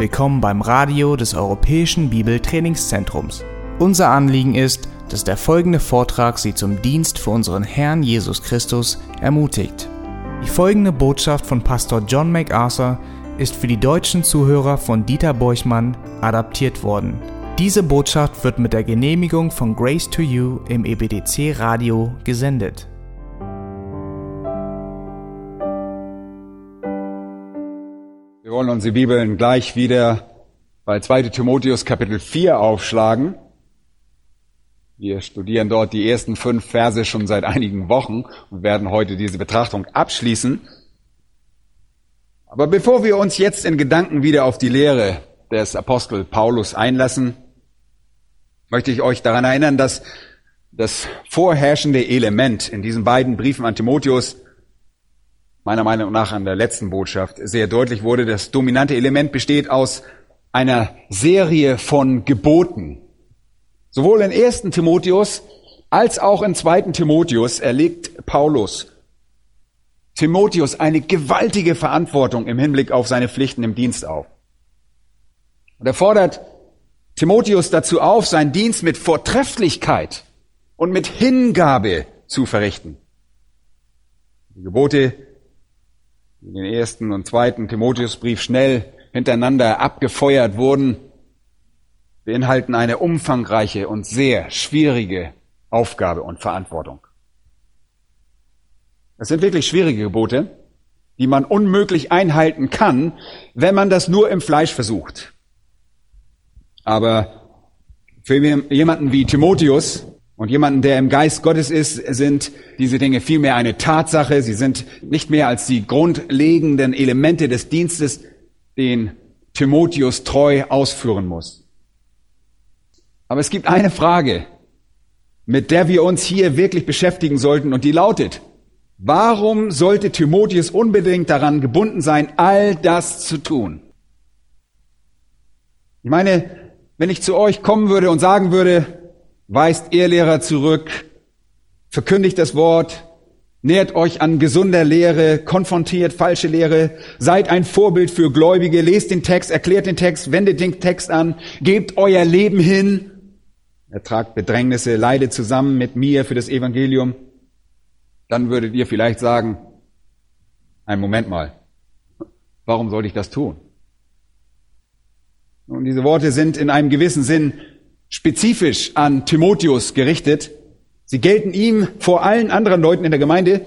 Willkommen beim Radio des Europäischen Bibeltrainingszentrums. Unser Anliegen ist, dass der folgende Vortrag Sie zum Dienst für unseren Herrn Jesus Christus ermutigt. Die folgende Botschaft von Pastor John MacArthur ist für die deutschen Zuhörer von Dieter Borchmann adaptiert worden. Diese Botschaft wird mit der Genehmigung von Grace to You im EBDC Radio gesendet. Wir wollen unsere Bibeln gleich wieder bei 2 Timotheus Kapitel 4 aufschlagen. Wir studieren dort die ersten fünf Verse schon seit einigen Wochen und werden heute diese Betrachtung abschließen. Aber bevor wir uns jetzt in Gedanken wieder auf die Lehre des Apostel Paulus einlassen, möchte ich euch daran erinnern, dass das vorherrschende Element in diesen beiden Briefen an Timotheus meiner Meinung nach an der letzten Botschaft sehr deutlich wurde. Das dominante Element besteht aus einer Serie von Geboten. Sowohl in 1. Timotheus als auch in 2. Timotheus erlegt Paulus Timotheus eine gewaltige Verantwortung im Hinblick auf seine Pflichten im Dienst auf. Und er fordert Timotheus dazu auf, seinen Dienst mit Vortrefflichkeit und mit Hingabe zu verrichten. Die Gebote den ersten und zweiten Timotheusbrief schnell hintereinander abgefeuert wurden, beinhalten eine umfangreiche und sehr schwierige Aufgabe und Verantwortung. Das sind wirklich schwierige Gebote, die man unmöglich einhalten kann, wenn man das nur im Fleisch versucht. Aber für jemanden wie Timotheus und jemanden, der im Geist Gottes ist, sind diese Dinge vielmehr eine Tatsache. Sie sind nicht mehr als die grundlegenden Elemente des Dienstes, den Timotheus treu ausführen muss. Aber es gibt eine Frage, mit der wir uns hier wirklich beschäftigen sollten, und die lautet, warum sollte Timotheus unbedingt daran gebunden sein, all das zu tun? Ich meine, wenn ich zu euch kommen würde und sagen würde, weist Ehrlehrer zurück, verkündigt das Wort, nähert euch an gesunder Lehre, konfrontiert falsche Lehre, seid ein Vorbild für Gläubige, lest den Text, erklärt den Text, wendet den Text an, gebt euer Leben hin, ertragt Bedrängnisse, leidet zusammen mit mir für das Evangelium, dann würdet ihr vielleicht sagen, ein Moment mal, warum sollte ich das tun? Und diese Worte sind in einem gewissen Sinn spezifisch an Timotheus gerichtet. Sie gelten ihm vor allen anderen Leuten in der Gemeinde.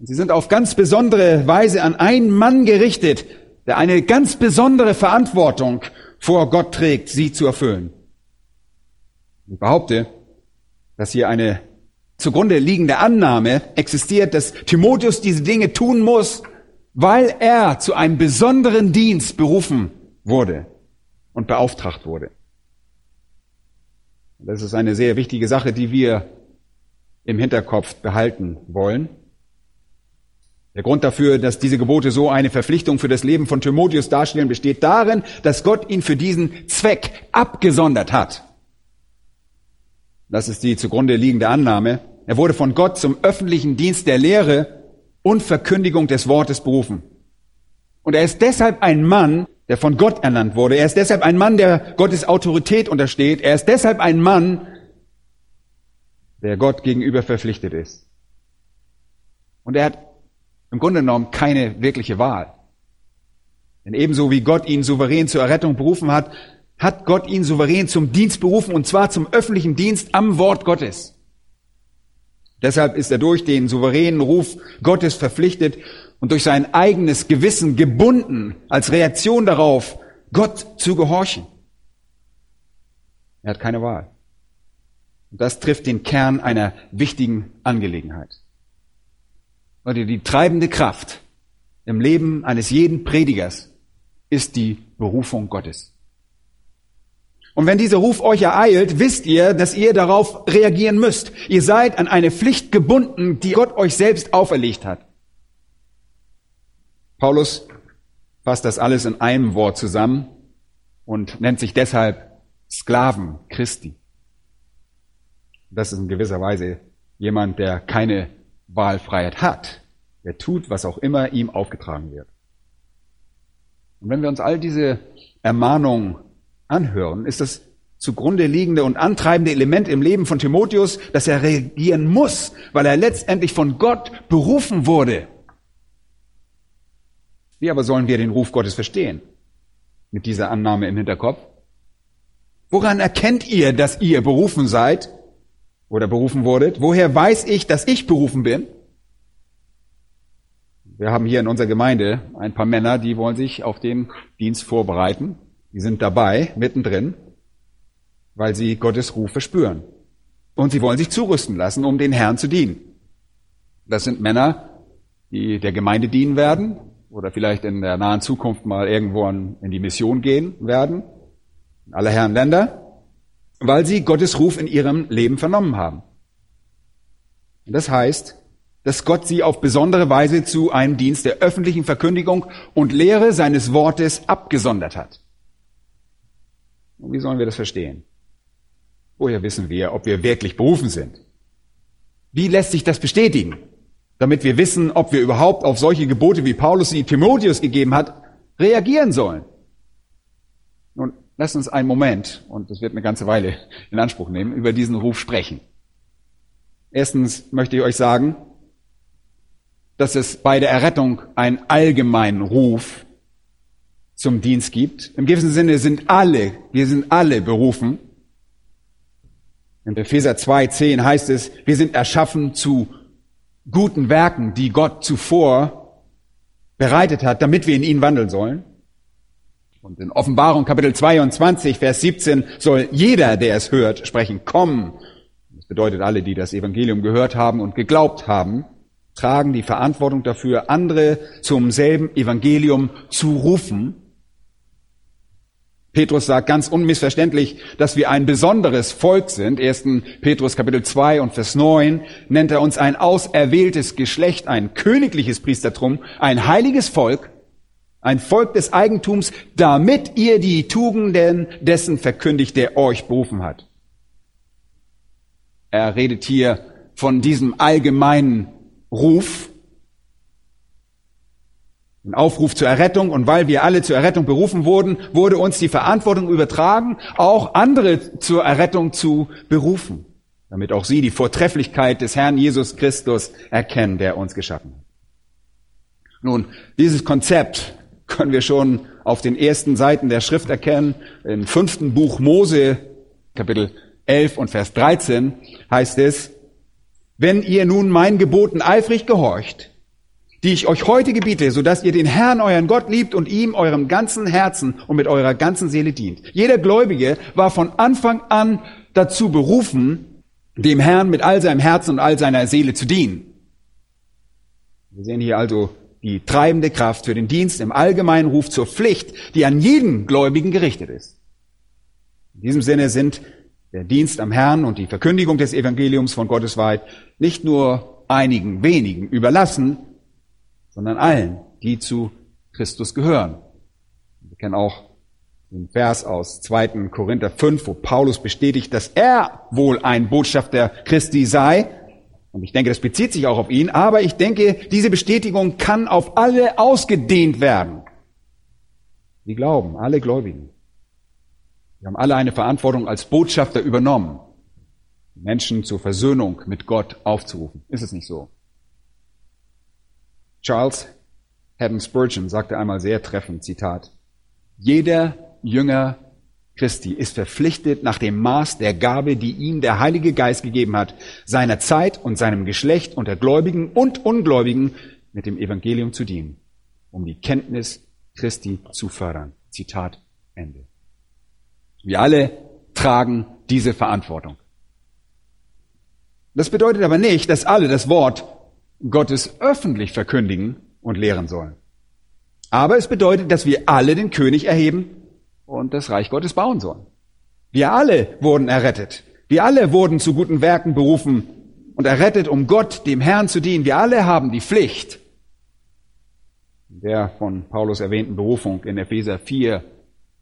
Sie sind auf ganz besondere Weise an einen Mann gerichtet, der eine ganz besondere Verantwortung vor Gott trägt, sie zu erfüllen. Ich behaupte, dass hier eine zugrunde liegende Annahme existiert, dass Timotheus diese Dinge tun muss, weil er zu einem besonderen Dienst berufen wurde und beauftragt wurde. Das ist eine sehr wichtige Sache, die wir im Hinterkopf behalten wollen. Der Grund dafür, dass diese Gebote so eine Verpflichtung für das Leben von Timotheus darstellen, besteht darin, dass Gott ihn für diesen Zweck abgesondert hat. Das ist die zugrunde liegende Annahme. Er wurde von Gott zum öffentlichen Dienst der Lehre und Verkündigung des Wortes berufen. Und er ist deshalb ein Mann, der von Gott ernannt wurde. Er ist deshalb ein Mann, der Gottes Autorität untersteht. Er ist deshalb ein Mann, der Gott gegenüber verpflichtet ist. Und er hat im Grunde genommen keine wirkliche Wahl. Denn ebenso wie Gott ihn souverän zur Errettung berufen hat, hat Gott ihn souverän zum Dienst berufen, und zwar zum öffentlichen Dienst am Wort Gottes. Deshalb ist er durch den souveränen Ruf Gottes verpflichtet und durch sein eigenes Gewissen gebunden, als Reaktion darauf, Gott zu gehorchen. Er hat keine Wahl. Und das trifft den Kern einer wichtigen Angelegenheit. Leute, die treibende Kraft im Leben eines jeden Predigers ist die Berufung Gottes. Und wenn dieser Ruf euch ereilt, wisst ihr, dass ihr darauf reagieren müsst. Ihr seid an eine Pflicht gebunden, die Gott euch selbst auferlegt hat. Paulus fasst das alles in einem Wort zusammen und nennt sich deshalb Sklaven Christi. Das ist in gewisser Weise jemand, der keine Wahlfreiheit hat. Der tut, was auch immer ihm aufgetragen wird. Und wenn wir uns all diese Ermahnungen anhören, ist das zugrunde liegende und antreibende Element im Leben von Timotheus, dass er reagieren muss, weil er letztendlich von Gott berufen wurde. Wie aber sollen wir den Ruf Gottes verstehen? Mit dieser Annahme im Hinterkopf? Woran erkennt ihr, dass ihr berufen seid oder berufen wurdet? Woher weiß ich, dass ich berufen bin? Wir haben hier in unserer Gemeinde ein paar Männer, die wollen sich auf den Dienst vorbereiten. Die sind dabei, mittendrin, weil sie Gottes Ruf verspüren. Und sie wollen sich zurüsten lassen, um den Herrn zu dienen. Das sind Männer, die der Gemeinde dienen werden oder vielleicht in der nahen Zukunft mal irgendwo in die Mission gehen werden, in aller Herren Länder, weil sie Gottes Ruf in ihrem Leben vernommen haben. Und das heißt, dass Gott sie auf besondere Weise zu einem Dienst der öffentlichen Verkündigung und Lehre seines Wortes abgesondert hat. Und wie sollen wir das verstehen? Woher wissen wir, ob wir wirklich berufen sind? Wie lässt sich das bestätigen? Damit wir wissen, ob wir überhaupt auf solche Gebote, wie Paulus sie Timotheus gegeben hat, reagieren sollen. Nun, lasst uns einen Moment, und das wird eine ganze Weile in Anspruch nehmen, über diesen Ruf sprechen. Erstens möchte ich euch sagen, dass es bei der Errettung einen allgemeinen Ruf zum Dienst gibt. Im gewissen Sinne sind alle, wir sind alle berufen. In Epheser 2,10 heißt es, wir sind erschaffen zu guten Werken, die Gott zuvor bereitet hat, damit wir in ihnen wandeln sollen. Und in Offenbarung Kapitel 22, Vers 17 soll jeder, der es hört, sprechen, komm. Das bedeutet alle, die das Evangelium gehört haben und geglaubt haben tragen die Verantwortung dafür, andere zum selben Evangelium zu rufen. Petrus sagt ganz unmissverständlich, dass wir ein besonderes Volk sind. 1. Petrus Kapitel 2 und Vers 9 nennt er uns ein auserwähltes Geschlecht, ein königliches Priestertum, ein heiliges Volk, ein Volk des Eigentums, damit ihr die Tugenden dessen verkündigt, der euch berufen hat. Er redet hier von diesem allgemeinen Ruf, ein Aufruf zur Errettung. Und weil wir alle zur Errettung berufen wurden, wurde uns die Verantwortung übertragen, auch andere zur Errettung zu berufen, damit auch sie die Vortrefflichkeit des Herrn Jesus Christus erkennen, der uns geschaffen hat. Nun, dieses Konzept können wir schon auf den ersten Seiten der Schrift erkennen. Im fünften Buch Mose, Kapitel 11 und Vers 13 heißt es, wenn ihr nun meinen Geboten eifrig gehorcht, die ich euch heute gebiete, so dass ihr den Herrn, euren Gott liebt und ihm eurem ganzen Herzen und mit eurer ganzen Seele dient. Jeder Gläubige war von Anfang an dazu berufen, dem Herrn mit all seinem Herzen und all seiner Seele zu dienen. Wir sehen hier also die treibende Kraft für den Dienst im allgemeinen Ruf zur Pflicht, die an jeden Gläubigen gerichtet ist. In diesem Sinne sind der Dienst am Herrn und die Verkündigung des Evangeliums von Gottes Wahrheit nicht nur einigen wenigen überlassen, sondern allen, die zu Christus gehören. Wir kennen auch den Vers aus 2. Korinther 5, wo Paulus bestätigt, dass er wohl ein Botschafter Christi sei. Und ich denke, das bezieht sich auch auf ihn. Aber ich denke, diese Bestätigung kann auf alle ausgedehnt werden. Die glauben, alle Gläubigen. Wir haben alle eine Verantwortung als Botschafter übernommen, Menschen zur Versöhnung mit Gott aufzurufen. Ist es nicht so? Charles Haddon Spurgeon sagte einmal sehr treffend, Zitat, jeder Jünger Christi ist verpflichtet, nach dem Maß der Gabe, die ihm der Heilige Geist gegeben hat, seiner Zeit und seinem Geschlecht unter Gläubigen und Ungläubigen mit dem Evangelium zu dienen, um die Kenntnis Christi zu fördern. Zitat Ende. Wir alle tragen diese Verantwortung. Das bedeutet aber nicht, dass alle das Wort Gottes öffentlich verkündigen und lehren sollen. Aber es bedeutet, dass wir alle den König erheben und das Reich Gottes bauen sollen. Wir alle wurden errettet. Wir alle wurden zu guten Werken berufen und errettet, um Gott, dem Herrn zu dienen. Wir alle haben die Pflicht, der von Paulus erwähnten Berufung in Epheser 4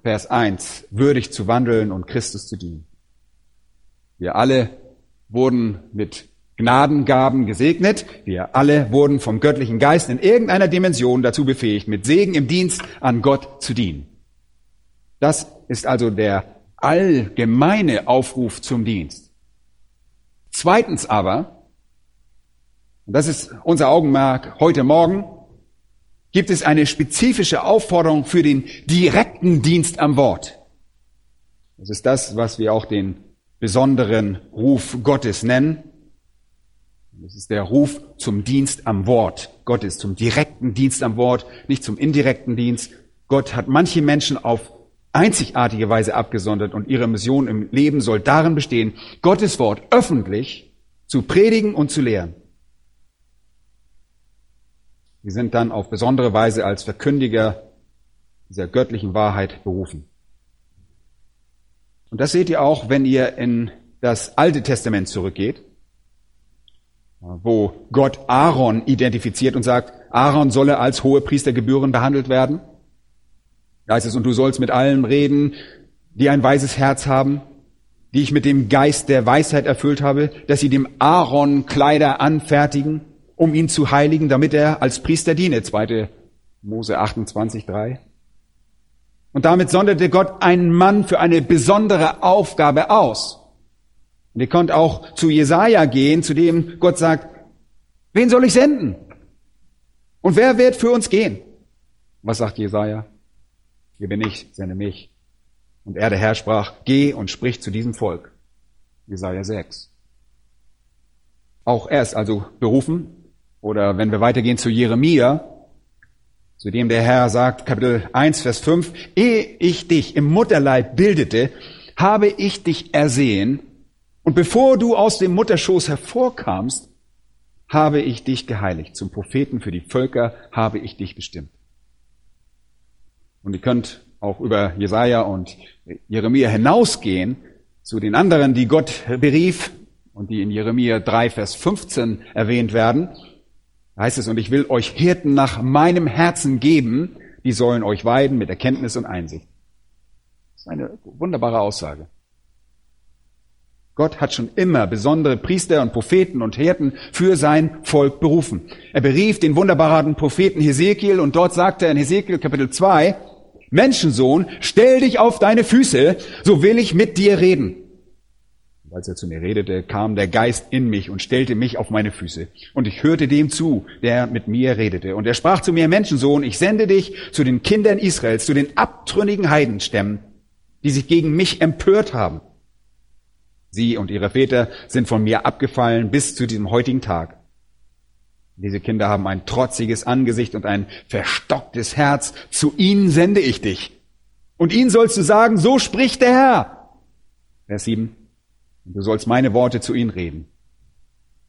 Vers 1, würdig zu wandeln und Christus zu dienen. Wir alle wurden mit Gnadengaben gesegnet. Wir alle wurden vom göttlichen Geist in irgendeiner Dimension dazu befähigt, mit Segen im Dienst an Gott zu dienen. Das ist also der allgemeine Aufruf zum Dienst. Zweitens aber, und das ist unser Augenmerk heute Morgen, gibt es eine spezifische Aufforderung für den direkten Dienst am Wort. Das ist das, was wir auch den besonderen Ruf Gottes nennen. Das ist der Ruf zum Dienst am Wort Gottes, zum direkten Dienst am Wort, nicht zum indirekten Dienst. Gott hat manche Menschen auf einzigartige Weise abgesondert und ihre Mission im Leben soll darin bestehen, Gottes Wort öffentlich zu predigen und zu lehren. Sie sind dann auf besondere Weise als Verkündiger dieser göttlichen Wahrheit berufen. Und das seht ihr auch, wenn ihr in das Alte Testament zurückgeht, wo Gott Aaron identifiziert und sagt, Aaron solle als hohe Priestergebühren behandelt werden. Da heißt es, und du sollst mit allen reden, die ein weises Herz haben, die ich mit dem Geist der Weisheit erfüllt habe, dass sie dem Aaron Kleider anfertigen, um ihn zu heiligen, damit er als Priester diene. 2. Mose 28, 3. Und damit sonderte Gott einen Mann für eine besondere Aufgabe aus. Und ihr könnt auch zu Jesaja gehen, zu dem Gott sagt, wen soll ich senden? Und wer wird für uns gehen? Was sagt Jesaja? Hier bin ich, sende mich. Und er, der Herr, sprach, geh und sprich zu diesem Volk. Jesaja 6. Auch er ist also berufen. Oder wenn wir weitergehen zu Jeremia, zu dem der Herr sagt, Kapitel 1, Vers 5, ehe ich dich im Mutterleib bildete, habe ich dich ersehen, und bevor du aus dem Mutterschoß hervorkamst, habe ich dich geheiligt. Zum Propheten für die Völker habe ich dich bestimmt. Und ihr könnt auch über Jesaja und Jeremia hinausgehen zu den anderen, die Gott berief und die in Jeremia 3, Vers 15 erwähnt werden. Da heißt es, und ich will euch Hirten nach meinem Herzen geben, die sollen euch weiden mit Erkenntnis und Einsicht. Das ist eine wunderbare Aussage. Gott hat schon immer besondere Priester und Propheten und Hirten für sein Volk berufen. Er berief den wunderbaren Propheten Hesekiel und dort sagte er in Hesekiel Kapitel 2, Menschensohn, stell dich auf deine Füße, so will ich mit dir reden. Und als er zu mir redete, kam der Geist in mich und stellte mich auf meine Füße. Und ich hörte dem zu, der mit mir redete. Und er sprach zu mir, Menschensohn, ich sende dich zu den Kindern Israels, zu den abtrünnigen Heidenstämmen, die sich gegen mich empört haben. Sie und ihre Väter sind von mir abgefallen bis zu diesem heutigen Tag. Diese Kinder haben ein trotziges Angesicht und ein verstocktes Herz. Zu ihnen sende ich dich. Und ihnen sollst du sagen, so spricht der Herr. Vers 7. Und du sollst meine Worte zu ihnen reden.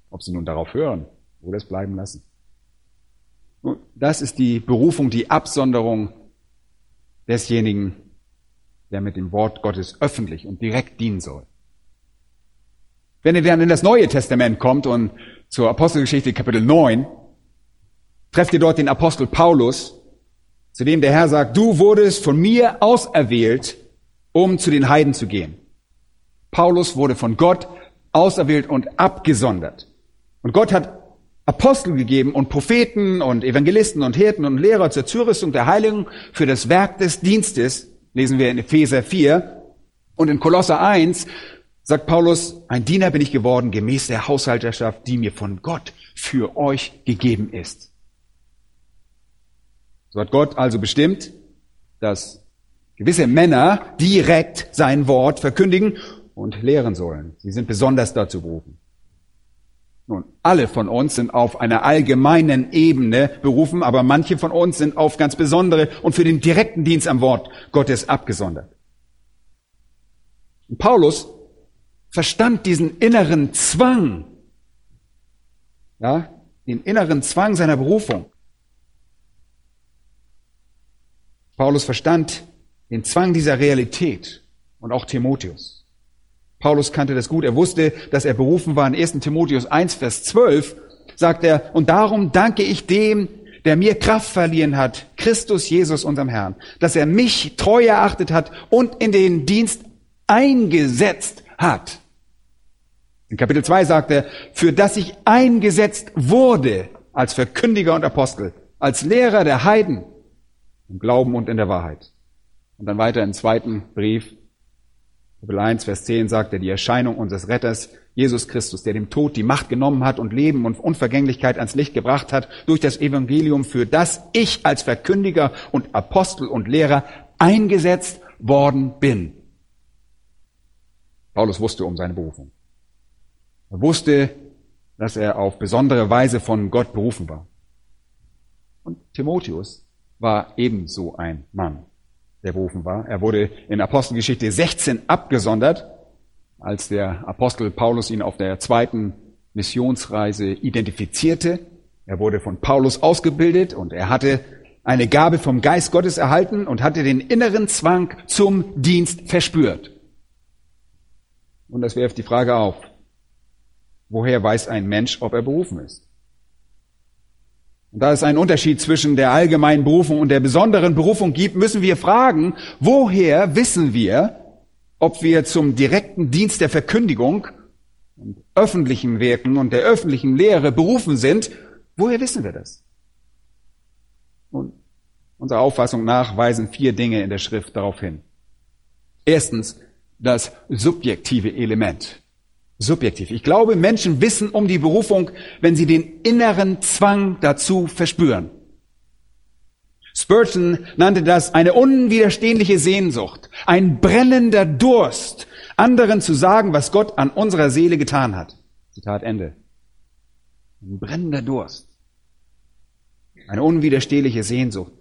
Ob sie nun darauf hören oder es bleiben lassen. Das ist die Berufung, die Absonderung desjenigen, der mit dem Wort Gottes öffentlich und direkt dienen soll. Wenn ihr dann in das Neue Testament kommt und zur Apostelgeschichte Kapitel 9, trefft ihr dort den Apostel Paulus, zu dem der Herr sagt, du wurdest von mir auserwählt, um zu den Heiden zu gehen. Paulus wurde von Gott auserwählt und abgesondert. Und Gott hat Apostel gegeben und Propheten und Evangelisten und Hirten und Lehrer zur Zurüstung der Heiligen für das Werk des Dienstes, lesen wir in Epheser 4 und in Kolosser 1 sagt Paulus, ein Diener bin ich geworden gemäß der Haushalterschaft, die mir von Gott für euch gegeben ist. So hat Gott also bestimmt, dass gewisse Männer direkt sein Wort verkündigen und lehren sollen. Sie sind besonders dazu berufen. Nun, alle von uns sind auf einer allgemeinen Ebene berufen, aber manche von uns sind auf ganz besondere und für den direkten Dienst am Wort Gottes abgesondert. Paulus verstand diesen inneren Zwang, ja, den inneren Zwang seiner Berufung. Paulus verstand den Zwang dieser Realität und auch Timotheus. Paulus kannte das gut. Er wusste, dass er berufen war. In 1. Timotheus 1, Vers 12 sagt er, und darum danke ich dem, der mir Kraft verliehen hat, Christus Jesus, unserem Herrn, dass er mich treu erachtet hat und in den Dienst eingesetzt hat. In Kapitel 2 sagt er, für das ich eingesetzt wurde als Verkündiger und Apostel, als Lehrer der Heiden im Glauben und in der Wahrheit. Und dann weiter im zweiten Brief, Kapitel 1, Vers 10 sagt er, die Erscheinung unseres Retters, Jesus Christus, der dem Tod die Macht genommen hat und Leben und Unvergänglichkeit ans Licht gebracht hat, durch das Evangelium, für das ich als Verkündiger und Apostel und Lehrer eingesetzt worden bin. Paulus wusste um seine Berufung. Er wusste, dass er auf besondere Weise von Gott berufen war. Und Timotheus war ebenso ein Mann, der berufen war. Er wurde in Apostelgeschichte 16 abgesondert, als der Apostel Paulus ihn auf der zweiten Missionsreise identifizierte. Er wurde von Paulus ausgebildet und er hatte eine Gabe vom Geist Gottes erhalten und hatte den inneren Zwang zum Dienst verspürt. Und das wirft die Frage auf, woher weiß ein Mensch, ob er berufen ist? Und da es einen Unterschied zwischen der allgemeinen Berufung und der besonderen Berufung gibt, müssen wir fragen, woher wissen wir, ob wir zum direkten Dienst der Verkündigung und öffentlichen Wirken und der öffentlichen Lehre berufen sind? Woher wissen wir das? Und unserer Auffassung nach weisen vier Dinge in der Schrift darauf hin. Erstens, das subjektive Element subjektiv. Ich glaube, Menschen wissen um die Berufung, wenn sie den inneren Zwang dazu verspüren. Spurgeon nannte das eine unwiderstehliche Sehnsucht, ein brennender Durst, anderen zu sagen, was Gott an unserer Seele getan hat. Zitat Ende. Ein brennender Durst. Eine unwiderstehliche Sehnsucht.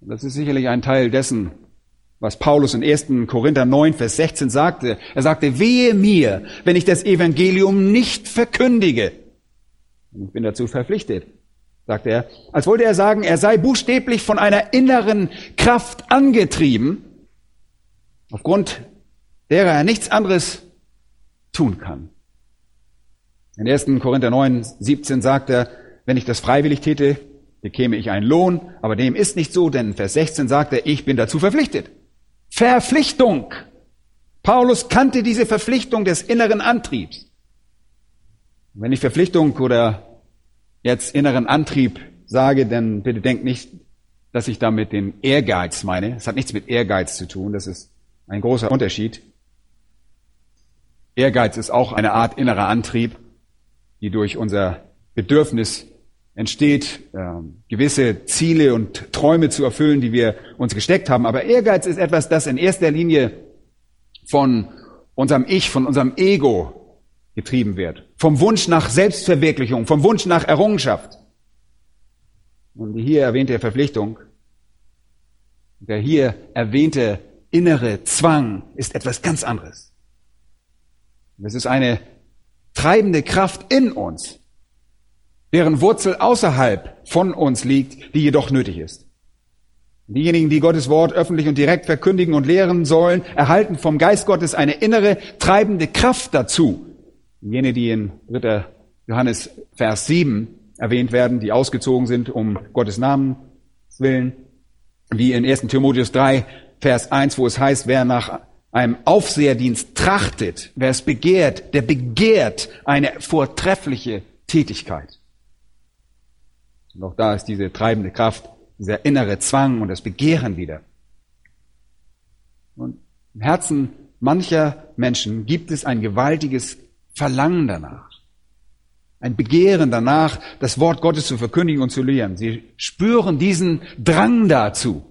Das ist sicherlich ein Teil dessen, was Paulus in 1. Korinther 9, Vers 16 sagte. Er sagte, wehe mir, wenn ich das Evangelium nicht verkündige. Ich bin dazu verpflichtet, sagte er, als wollte er sagen, er sei buchstäblich von einer inneren Kraft angetrieben, aufgrund derer er nichts anderes tun kann. In 1. Korinther 9, 17 sagt er, wenn ich das freiwillig täte, bekäme ich einen Lohn, aber dem ist nicht so, denn Vers 16 sagt er, ich bin dazu verpflichtet. Verpflichtung. Paulus kannte diese Verpflichtung des inneren Antriebs. Wenn ich Verpflichtung oder jetzt inneren Antrieb sage, dann bitte denkt nicht, dass ich damit den Ehrgeiz meine. Es hat nichts mit Ehrgeiz zu tun. Das ist ein großer Unterschied. Ehrgeiz ist auch eine Art innerer Antrieb, die durch unser Bedürfnis entsteht, äh, gewisse Ziele und Träume zu erfüllen, die wir uns gesteckt haben. Aber Ehrgeiz ist etwas, das in erster Linie von unserem Ich, von unserem Ego getrieben wird. Vom Wunsch nach Selbstverwirklichung, vom Wunsch nach Errungenschaft. Und die hier erwähnte Verpflichtung, der hier erwähnte innere Zwang ist etwas ganz anderes. Es ist eine treibende Kraft in uns, deren Wurzel außerhalb von uns liegt, die jedoch nötig ist. Diejenigen, die Gottes Wort öffentlich und direkt verkündigen und lehren sollen, erhalten vom Geist Gottes eine innere treibende Kraft dazu. Jene, die in 3. Johannes Vers 7 erwähnt werden, die ausgezogen sind um Gottes Namen willen, wie in 1. Timotheus 3 Vers 1, wo es heißt, wer nach einem Aufseherdienst trachtet, wer es begehrt, der begehrt eine vortreffliche Tätigkeit. Und auch da ist diese treibende Kraft, dieser innere Zwang und das Begehren wieder. Und im Herzen mancher Menschen gibt es ein gewaltiges Verlangen danach. Ein Begehren danach, das Wort Gottes zu verkündigen und zu lehren. Sie spüren diesen Drang dazu.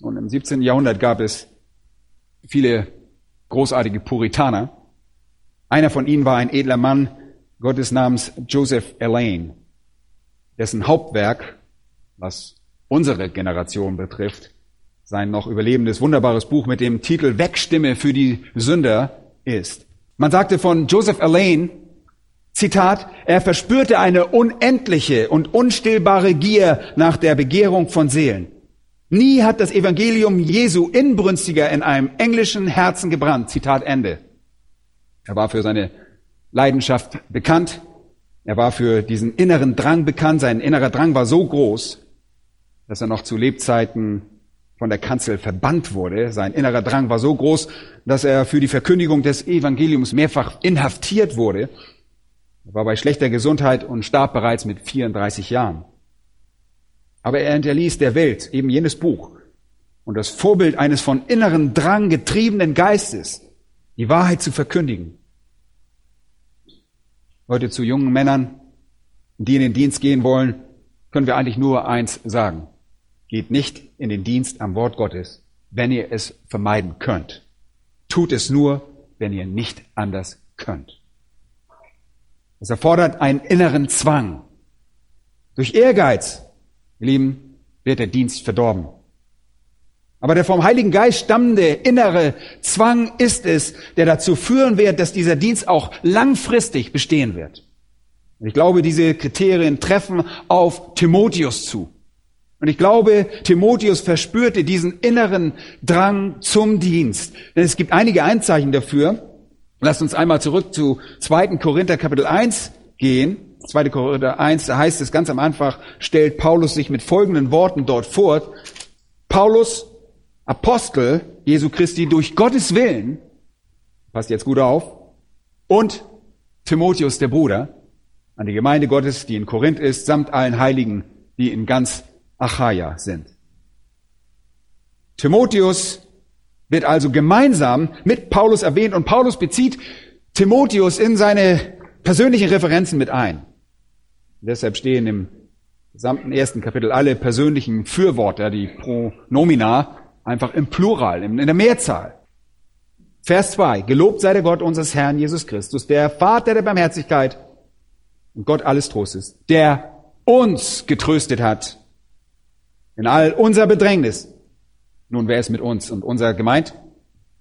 Und im 17. Jahrhundert gab es viele großartige Puritaner. Einer von ihnen war ein edler Mann Gottes namens Joseph Elaine dessen Hauptwerk, was unsere Generation betrifft, sein noch überlebendes wunderbares Buch mit dem Titel Wegstimme für die Sünder ist. Man sagte von Joseph Alain, Zitat, er verspürte eine unendliche und unstillbare Gier nach der Begehrung von Seelen. Nie hat das Evangelium Jesu inbrünstiger in einem englischen Herzen gebrannt. Zitat Ende. Er war für seine Leidenschaft bekannt. Er war für diesen inneren Drang bekannt. Sein innerer Drang war so groß, dass er noch zu Lebzeiten von der Kanzel verbannt wurde. Sein innerer Drang war so groß, dass er für die Verkündigung des Evangeliums mehrfach inhaftiert wurde. Er war bei schlechter Gesundheit und starb bereits mit 34 Jahren. Aber er hinterließ der Welt eben jenes Buch und das Vorbild eines von inneren Drang getriebenen Geistes, die Wahrheit zu verkündigen. Heute zu jungen Männern, die in den Dienst gehen wollen, können wir eigentlich nur eins sagen. Geht nicht in den Dienst am Wort Gottes, wenn ihr es vermeiden könnt. Tut es nur, wenn ihr nicht anders könnt. Es erfordert einen inneren Zwang. Durch Ehrgeiz, ihr Lieben, wird der Dienst verdorben. Aber der vom Heiligen Geist stammende innere Zwang ist es, der dazu führen wird, dass dieser Dienst auch langfristig bestehen wird. Und ich glaube, diese Kriterien treffen auf Timotheus zu. Und ich glaube, Timotheus verspürte diesen inneren Drang zum Dienst. Denn es gibt einige Einzeichen dafür. Lasst uns einmal zurück zu 2. Korinther Kapitel 1 gehen. 2. Korinther 1, da heißt es ganz am Anfang, stellt Paulus sich mit folgenden Worten dort vor. Paulus, Apostel Jesu Christi durch Gottes Willen, passt jetzt gut auf, und Timotheus, der Bruder, an die Gemeinde Gottes, die in Korinth ist, samt allen Heiligen, die in ganz Achaia sind. Timotheus wird also gemeinsam mit Paulus erwähnt und Paulus bezieht Timotheus in seine persönlichen Referenzen mit ein. Deshalb stehen im gesamten ersten Kapitel alle persönlichen Fürworte, die Pronomina, einfach im Plural, in der Mehrzahl. Vers 2. Gelobt sei der Gott unseres Herrn Jesus Christus, der Vater der Barmherzigkeit und Gott alles Trostes, der uns getröstet hat in all unser Bedrängnis. Nun, wer ist mit uns? Und unser gemeint?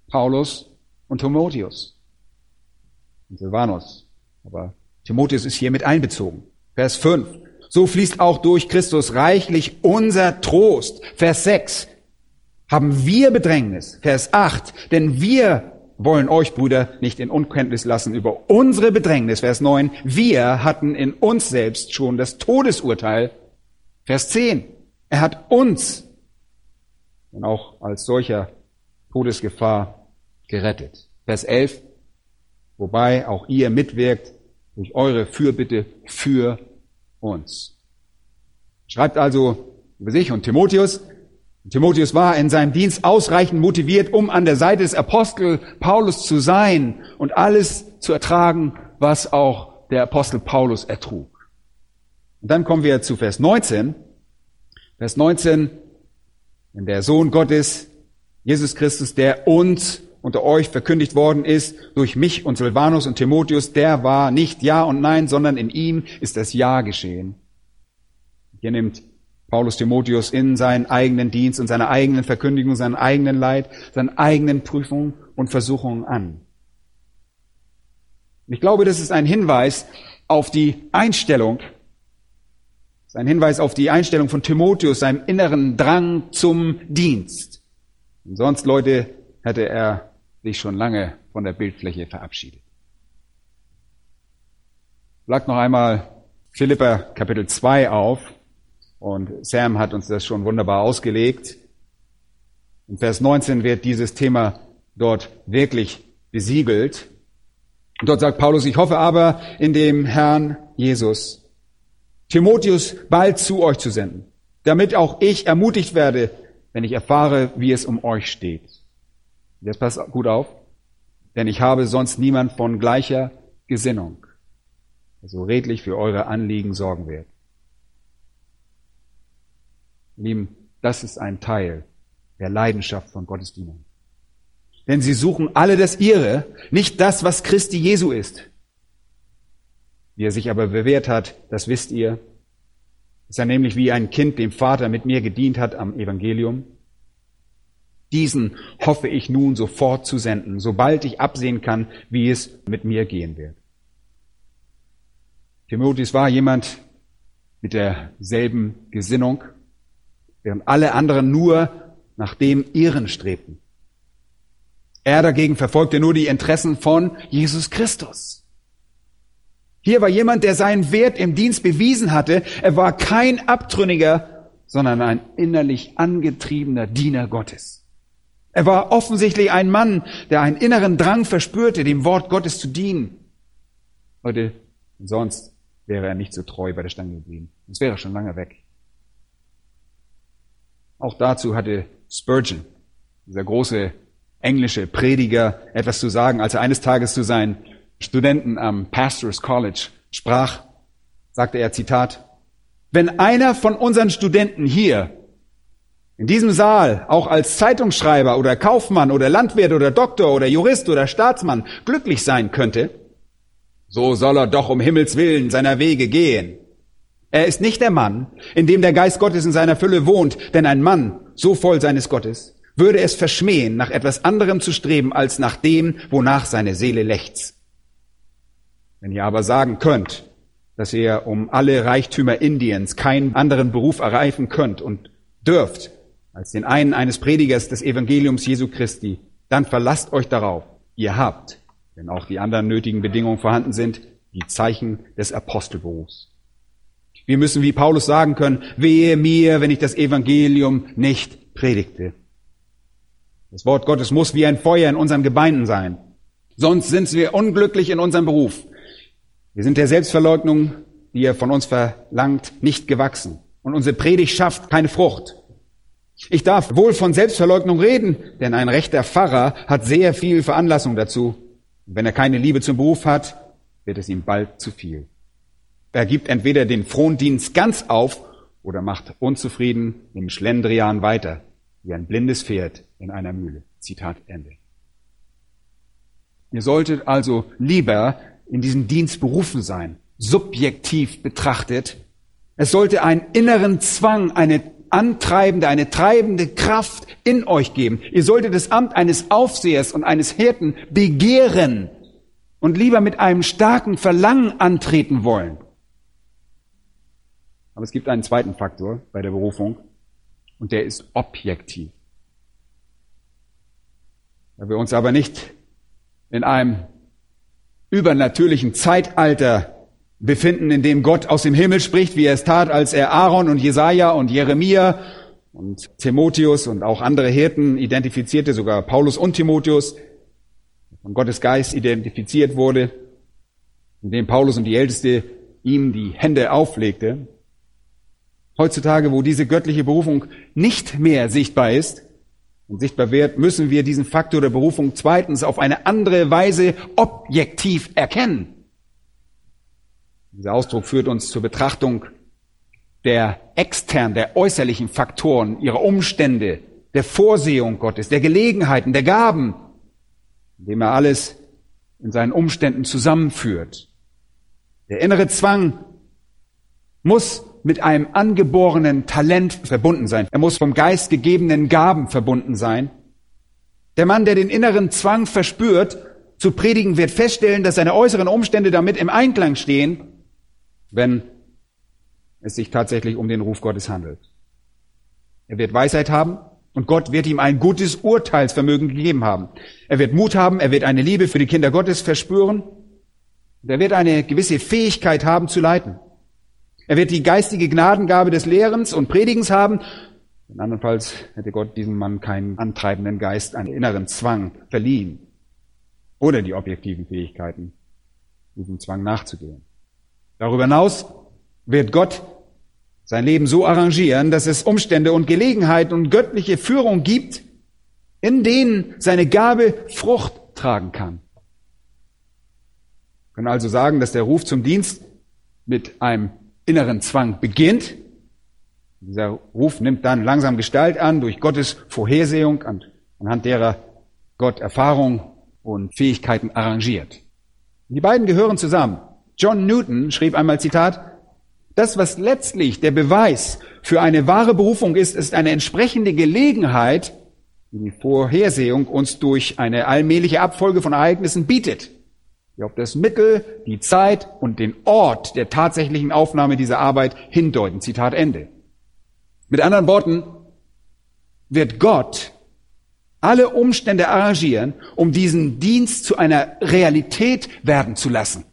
Paulus und Timotheus und Silvanus. Aber Timotheus ist hier mit einbezogen. Vers 5. So fließt auch durch Christus reichlich unser Trost. Vers 6. Haben wir Bedrängnis. Vers 8. Denn wir wollen euch, Brüder, nicht in Unkenntnis lassen über unsere Bedrängnis. Vers 9. Wir hatten in uns selbst schon das Todesurteil. Vers 10. Er hat uns und auch als solcher Todesgefahr gerettet. Vers 11. Wobei auch ihr mitwirkt durch eure Fürbitte für uns. Schreibt also über sich und Timotheus, Timotheus war in seinem Dienst ausreichend motiviert, um an der Seite des Apostel Paulus zu sein und alles zu ertragen, was auch der Apostel Paulus ertrug. Und dann kommen wir zu Vers 19. Vers 19, wenn der Sohn Gottes, Jesus Christus, der uns unter euch verkündigt worden ist, durch mich und Silvanus und Timotheus, der war nicht Ja und Nein, sondern in ihm ist das Ja geschehen. Hier nimmt Paulus Timotheus in seinen eigenen Dienst, in seiner eigenen Verkündigung, seinen eigenen Leid, seinen eigenen Prüfungen und Versuchungen an. ich glaube, das ist ein Hinweis auf die Einstellung, ist ein Hinweis auf die Einstellung von Timotheus, seinem inneren Drang zum Dienst. Und sonst, Leute, hätte er sich schon lange von der Bildfläche verabschiedet. Schlag noch einmal Philippa Kapitel 2 auf. Und Sam hat uns das schon wunderbar ausgelegt. In Vers 19 wird dieses Thema dort wirklich besiegelt. Und dort sagt Paulus, ich hoffe aber in dem Herrn Jesus, Timotheus bald zu euch zu senden, damit auch ich ermutigt werde, wenn ich erfahre, wie es um euch steht. Jetzt passt gut auf, denn ich habe sonst niemand von gleicher Gesinnung, also redlich für eure Anliegen sorgen wird. Lieben, das ist ein Teil der Leidenschaft von Gottesdienern. Denn sie suchen alle das ihre, nicht das, was Christi Jesu ist. Wie er sich aber bewährt hat, das wisst ihr. Ist er nämlich wie ein Kind dem Vater mit mir gedient hat am Evangelium. Diesen hoffe ich nun sofort zu senden, sobald ich absehen kann, wie es mit mir gehen wird. Timotheus war jemand mit derselben Gesinnung, während alle anderen nur nach dem ihren strebten. Er dagegen verfolgte nur die Interessen von Jesus Christus. Hier war jemand, der seinen Wert im Dienst bewiesen hatte. Er war kein Abtrünniger, sondern ein innerlich angetriebener Diener Gottes. Er war offensichtlich ein Mann, der einen inneren Drang verspürte, dem Wort Gottes zu dienen. Heute, sonst wäre er nicht so treu bei der Stange geblieben. Es wäre schon lange weg. Auch dazu hatte Spurgeon, dieser große englische Prediger, etwas zu sagen, als er eines Tages zu seinen Studenten am Pastors College sprach, sagte er, Zitat, wenn einer von unseren Studenten hier in diesem Saal auch als Zeitungsschreiber oder Kaufmann oder Landwirt oder Doktor oder Jurist oder Staatsmann glücklich sein könnte, so soll er doch um Himmels willen seiner Wege gehen. Er ist nicht der Mann, in dem der Geist Gottes in seiner Fülle wohnt, denn ein Mann, so voll seines Gottes, würde es verschmähen, nach etwas anderem zu streben, als nach dem, wonach seine Seele lechzt. Wenn ihr aber sagen könnt, dass ihr um alle Reichtümer Indiens keinen anderen Beruf erreifen könnt und dürft, als den einen eines Predigers des Evangeliums Jesu Christi, dann verlasst euch darauf. Ihr habt, wenn auch die anderen nötigen Bedingungen vorhanden sind, die Zeichen des Apostelberufs. Wir müssen wie Paulus sagen können, wehe mir, wenn ich das Evangelium nicht predigte. Das Wort Gottes muss wie ein Feuer in unseren Gemeinden sein. Sonst sind wir unglücklich in unserem Beruf. Wir sind der Selbstverleugnung, die er von uns verlangt, nicht gewachsen. Und unsere Predigt schafft keine Frucht. Ich darf wohl von Selbstverleugnung reden, denn ein rechter Pfarrer hat sehr viel Veranlassung dazu. Und wenn er keine Liebe zum Beruf hat, wird es ihm bald zu viel. Er gibt entweder den Frondienst ganz auf oder macht unzufrieden im Schlendrian weiter, wie ein blindes Pferd in einer Mühle. Zitat Ende. Ihr solltet also lieber in diesen Dienst berufen sein, subjektiv betrachtet. Es sollte einen inneren Zwang, eine antreibende, eine treibende Kraft in euch geben. Ihr solltet das Amt eines Aufsehers und eines Hirten begehren und lieber mit einem starken Verlangen antreten wollen. Aber es gibt einen zweiten Faktor bei der Berufung und der ist objektiv. Da wir uns aber nicht in einem übernatürlichen Zeitalter befinden, in dem Gott aus dem Himmel spricht, wie er es tat, als er Aaron und Jesaja und Jeremia und Timotheus und auch andere Hirten identifizierte, sogar Paulus und Timotheus, von Gottes Geist identifiziert wurde, in dem Paulus und die Älteste ihm die Hände auflegte, Heutzutage, wo diese göttliche Berufung nicht mehr sichtbar ist und sichtbar wird, müssen wir diesen Faktor der Berufung zweitens auf eine andere Weise objektiv erkennen. Dieser Ausdruck führt uns zur Betrachtung der externen, der äußerlichen Faktoren, ihrer Umstände, der Vorsehung Gottes, der Gelegenheiten, der Gaben, indem er alles in seinen Umständen zusammenführt. Der innere Zwang muss mit einem angeborenen Talent verbunden sein. Er muss vom Geist gegebenen Gaben verbunden sein. Der Mann, der den inneren Zwang verspürt, zu predigen, wird feststellen, dass seine äußeren Umstände damit im Einklang stehen, wenn es sich tatsächlich um den Ruf Gottes handelt. Er wird Weisheit haben und Gott wird ihm ein gutes Urteilsvermögen gegeben haben. Er wird Mut haben, er wird eine Liebe für die Kinder Gottes verspüren und er wird eine gewisse Fähigkeit haben zu leiten. Er wird die geistige Gnadengabe des Lehrens und Predigens haben. Und andernfalls hätte Gott diesem Mann keinen antreibenden Geist, einen inneren Zwang verliehen. Oder die objektiven Fähigkeiten, diesem Zwang nachzugehen. Darüber hinaus wird Gott sein Leben so arrangieren, dass es Umstände und Gelegenheiten und göttliche Führung gibt, in denen seine Gabe Frucht tragen kann. Wir können also sagen, dass der Ruf zum Dienst mit einem inneren Zwang beginnt. Dieser Ruf nimmt dann langsam Gestalt an durch Gottes Vorhersehung, anhand derer Gott Erfahrung und Fähigkeiten arrangiert. Die beiden gehören zusammen. John Newton schrieb einmal Zitat, das, was letztlich der Beweis für eine wahre Berufung ist, ist eine entsprechende Gelegenheit, die die Vorhersehung uns durch eine allmähliche Abfolge von Ereignissen bietet die auf das Mittel, die Zeit und den Ort der tatsächlichen Aufnahme dieser Arbeit hindeuten. Zitat Ende. Mit anderen Worten, wird Gott alle Umstände arrangieren, um diesen Dienst zu einer Realität werden zu lassen.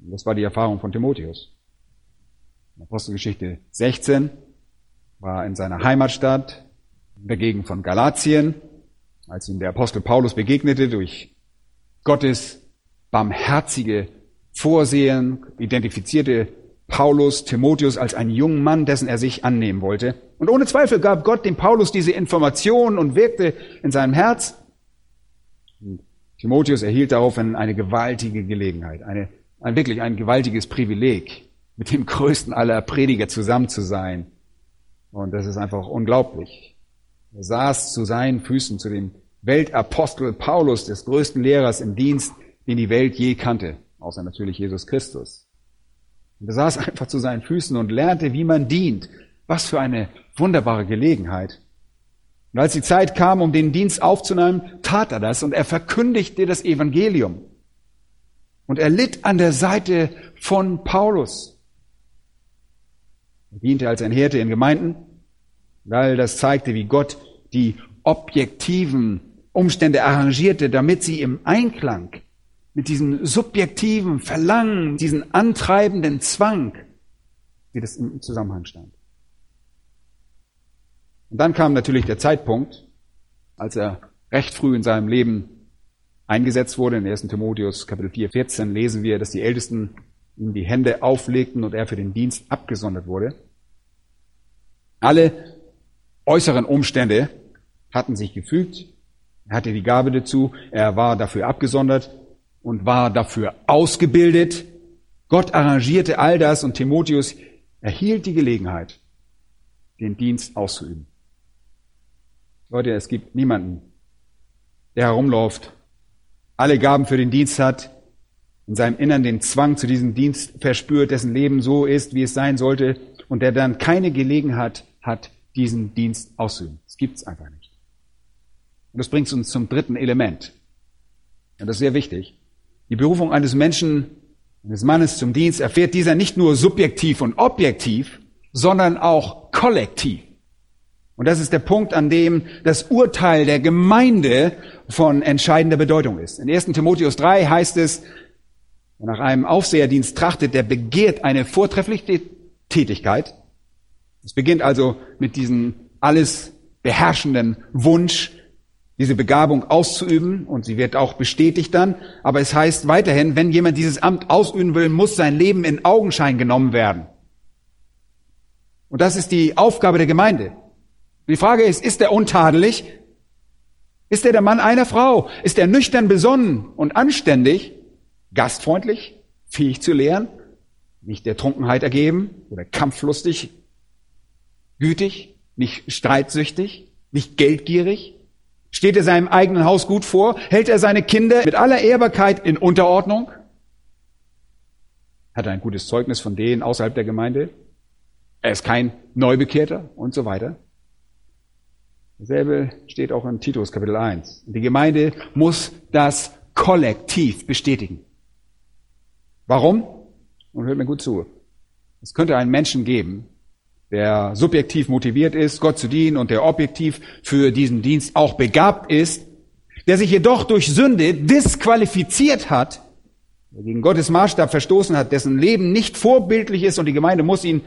Das war die Erfahrung von Timotheus. Apostelgeschichte 16 war in seiner Heimatstadt, in der Gegend von Galatien, als ihm der Apostel Paulus begegnete durch Gottes barmherzige Vorsehen, identifizierte Paulus Timotheus als einen jungen Mann, dessen er sich annehmen wollte. Und ohne Zweifel gab Gott dem Paulus diese Information und wirkte in seinem Herz. Und Timotheus erhielt daraufhin eine gewaltige Gelegenheit, eine, ein wirklich ein gewaltiges Privileg, mit dem größten aller Prediger zusammen zu sein. Und das ist einfach unglaublich. Er saß zu seinen Füßen, zu dem Weltapostel Paulus, des größten Lehrers im Dienst, den die Welt je kannte, außer natürlich Jesus Christus. Und er saß einfach zu seinen Füßen und lernte, wie man dient. Was für eine wunderbare Gelegenheit. Und als die Zeit kam, um den Dienst aufzunehmen, tat er das und er verkündigte das Evangelium. Und er litt an der Seite von Paulus. Er diente als ein Hirte in Gemeinden, weil das zeigte, wie Gott die objektiven Umstände arrangierte, damit sie im Einklang mit diesem subjektiven Verlangen, diesen antreibenden Zwang, wie das im Zusammenhang stand. Und dann kam natürlich der Zeitpunkt, als er recht früh in seinem Leben eingesetzt wurde. In 1. Timotheus Kapitel 4, 14 lesen wir, dass die Ältesten ihm die Hände auflegten und er für den Dienst abgesondert wurde. Alle äußeren Umstände hatten sich gefügt. Er hatte die Gabe dazu. Er war dafür abgesondert und war dafür ausgebildet. Gott arrangierte all das und Timotheus erhielt die Gelegenheit, den Dienst auszuüben. Leute, es gibt niemanden, der herumläuft, alle Gaben für den Dienst hat, in seinem Innern den Zwang zu diesem Dienst verspürt, dessen Leben so ist, wie es sein sollte, und der dann keine Gelegenheit hat, diesen Dienst auszuüben. Das gibt's einfach nicht. Und das bringt uns zum dritten Element. Und das ist sehr wichtig. Die Berufung eines Menschen, eines Mannes zum Dienst erfährt dieser nicht nur subjektiv und objektiv, sondern auch kollektiv. Und das ist der Punkt, an dem das Urteil der Gemeinde von entscheidender Bedeutung ist. In 1. Timotheus 3 heißt es, nach einem Aufseherdienst trachtet, der begehrt eine vortreffliche Tätigkeit. Es beginnt also mit diesem alles beherrschenden Wunsch, diese Begabung auszuüben und sie wird auch bestätigt dann. Aber es heißt weiterhin, wenn jemand dieses Amt ausüben will, muss sein Leben in Augenschein genommen werden. Und das ist die Aufgabe der Gemeinde. Die Frage ist, ist er untadelig? Ist er der Mann einer Frau? Ist er nüchtern besonnen und anständig, gastfreundlich, fähig zu lehren, nicht der Trunkenheit ergeben oder kampflustig, gütig, nicht streitsüchtig, nicht geldgierig? Steht er seinem eigenen Haus gut vor? Hält er seine Kinder mit aller Ehrbarkeit in Unterordnung? Hat er ein gutes Zeugnis von denen außerhalb der Gemeinde? Er ist kein Neubekehrter und so weiter. Dasselbe steht auch in Titus Kapitel 1. Die Gemeinde muss das kollektiv bestätigen. Warum? Und hört mir gut zu. Es könnte einen Menschen geben, der subjektiv motiviert ist, Gott zu dienen und der objektiv für diesen Dienst auch begabt ist, der sich jedoch durch Sünde disqualifiziert hat, der gegen Gottes Maßstab verstoßen hat, dessen Leben nicht vorbildlich ist und die Gemeinde muss ihn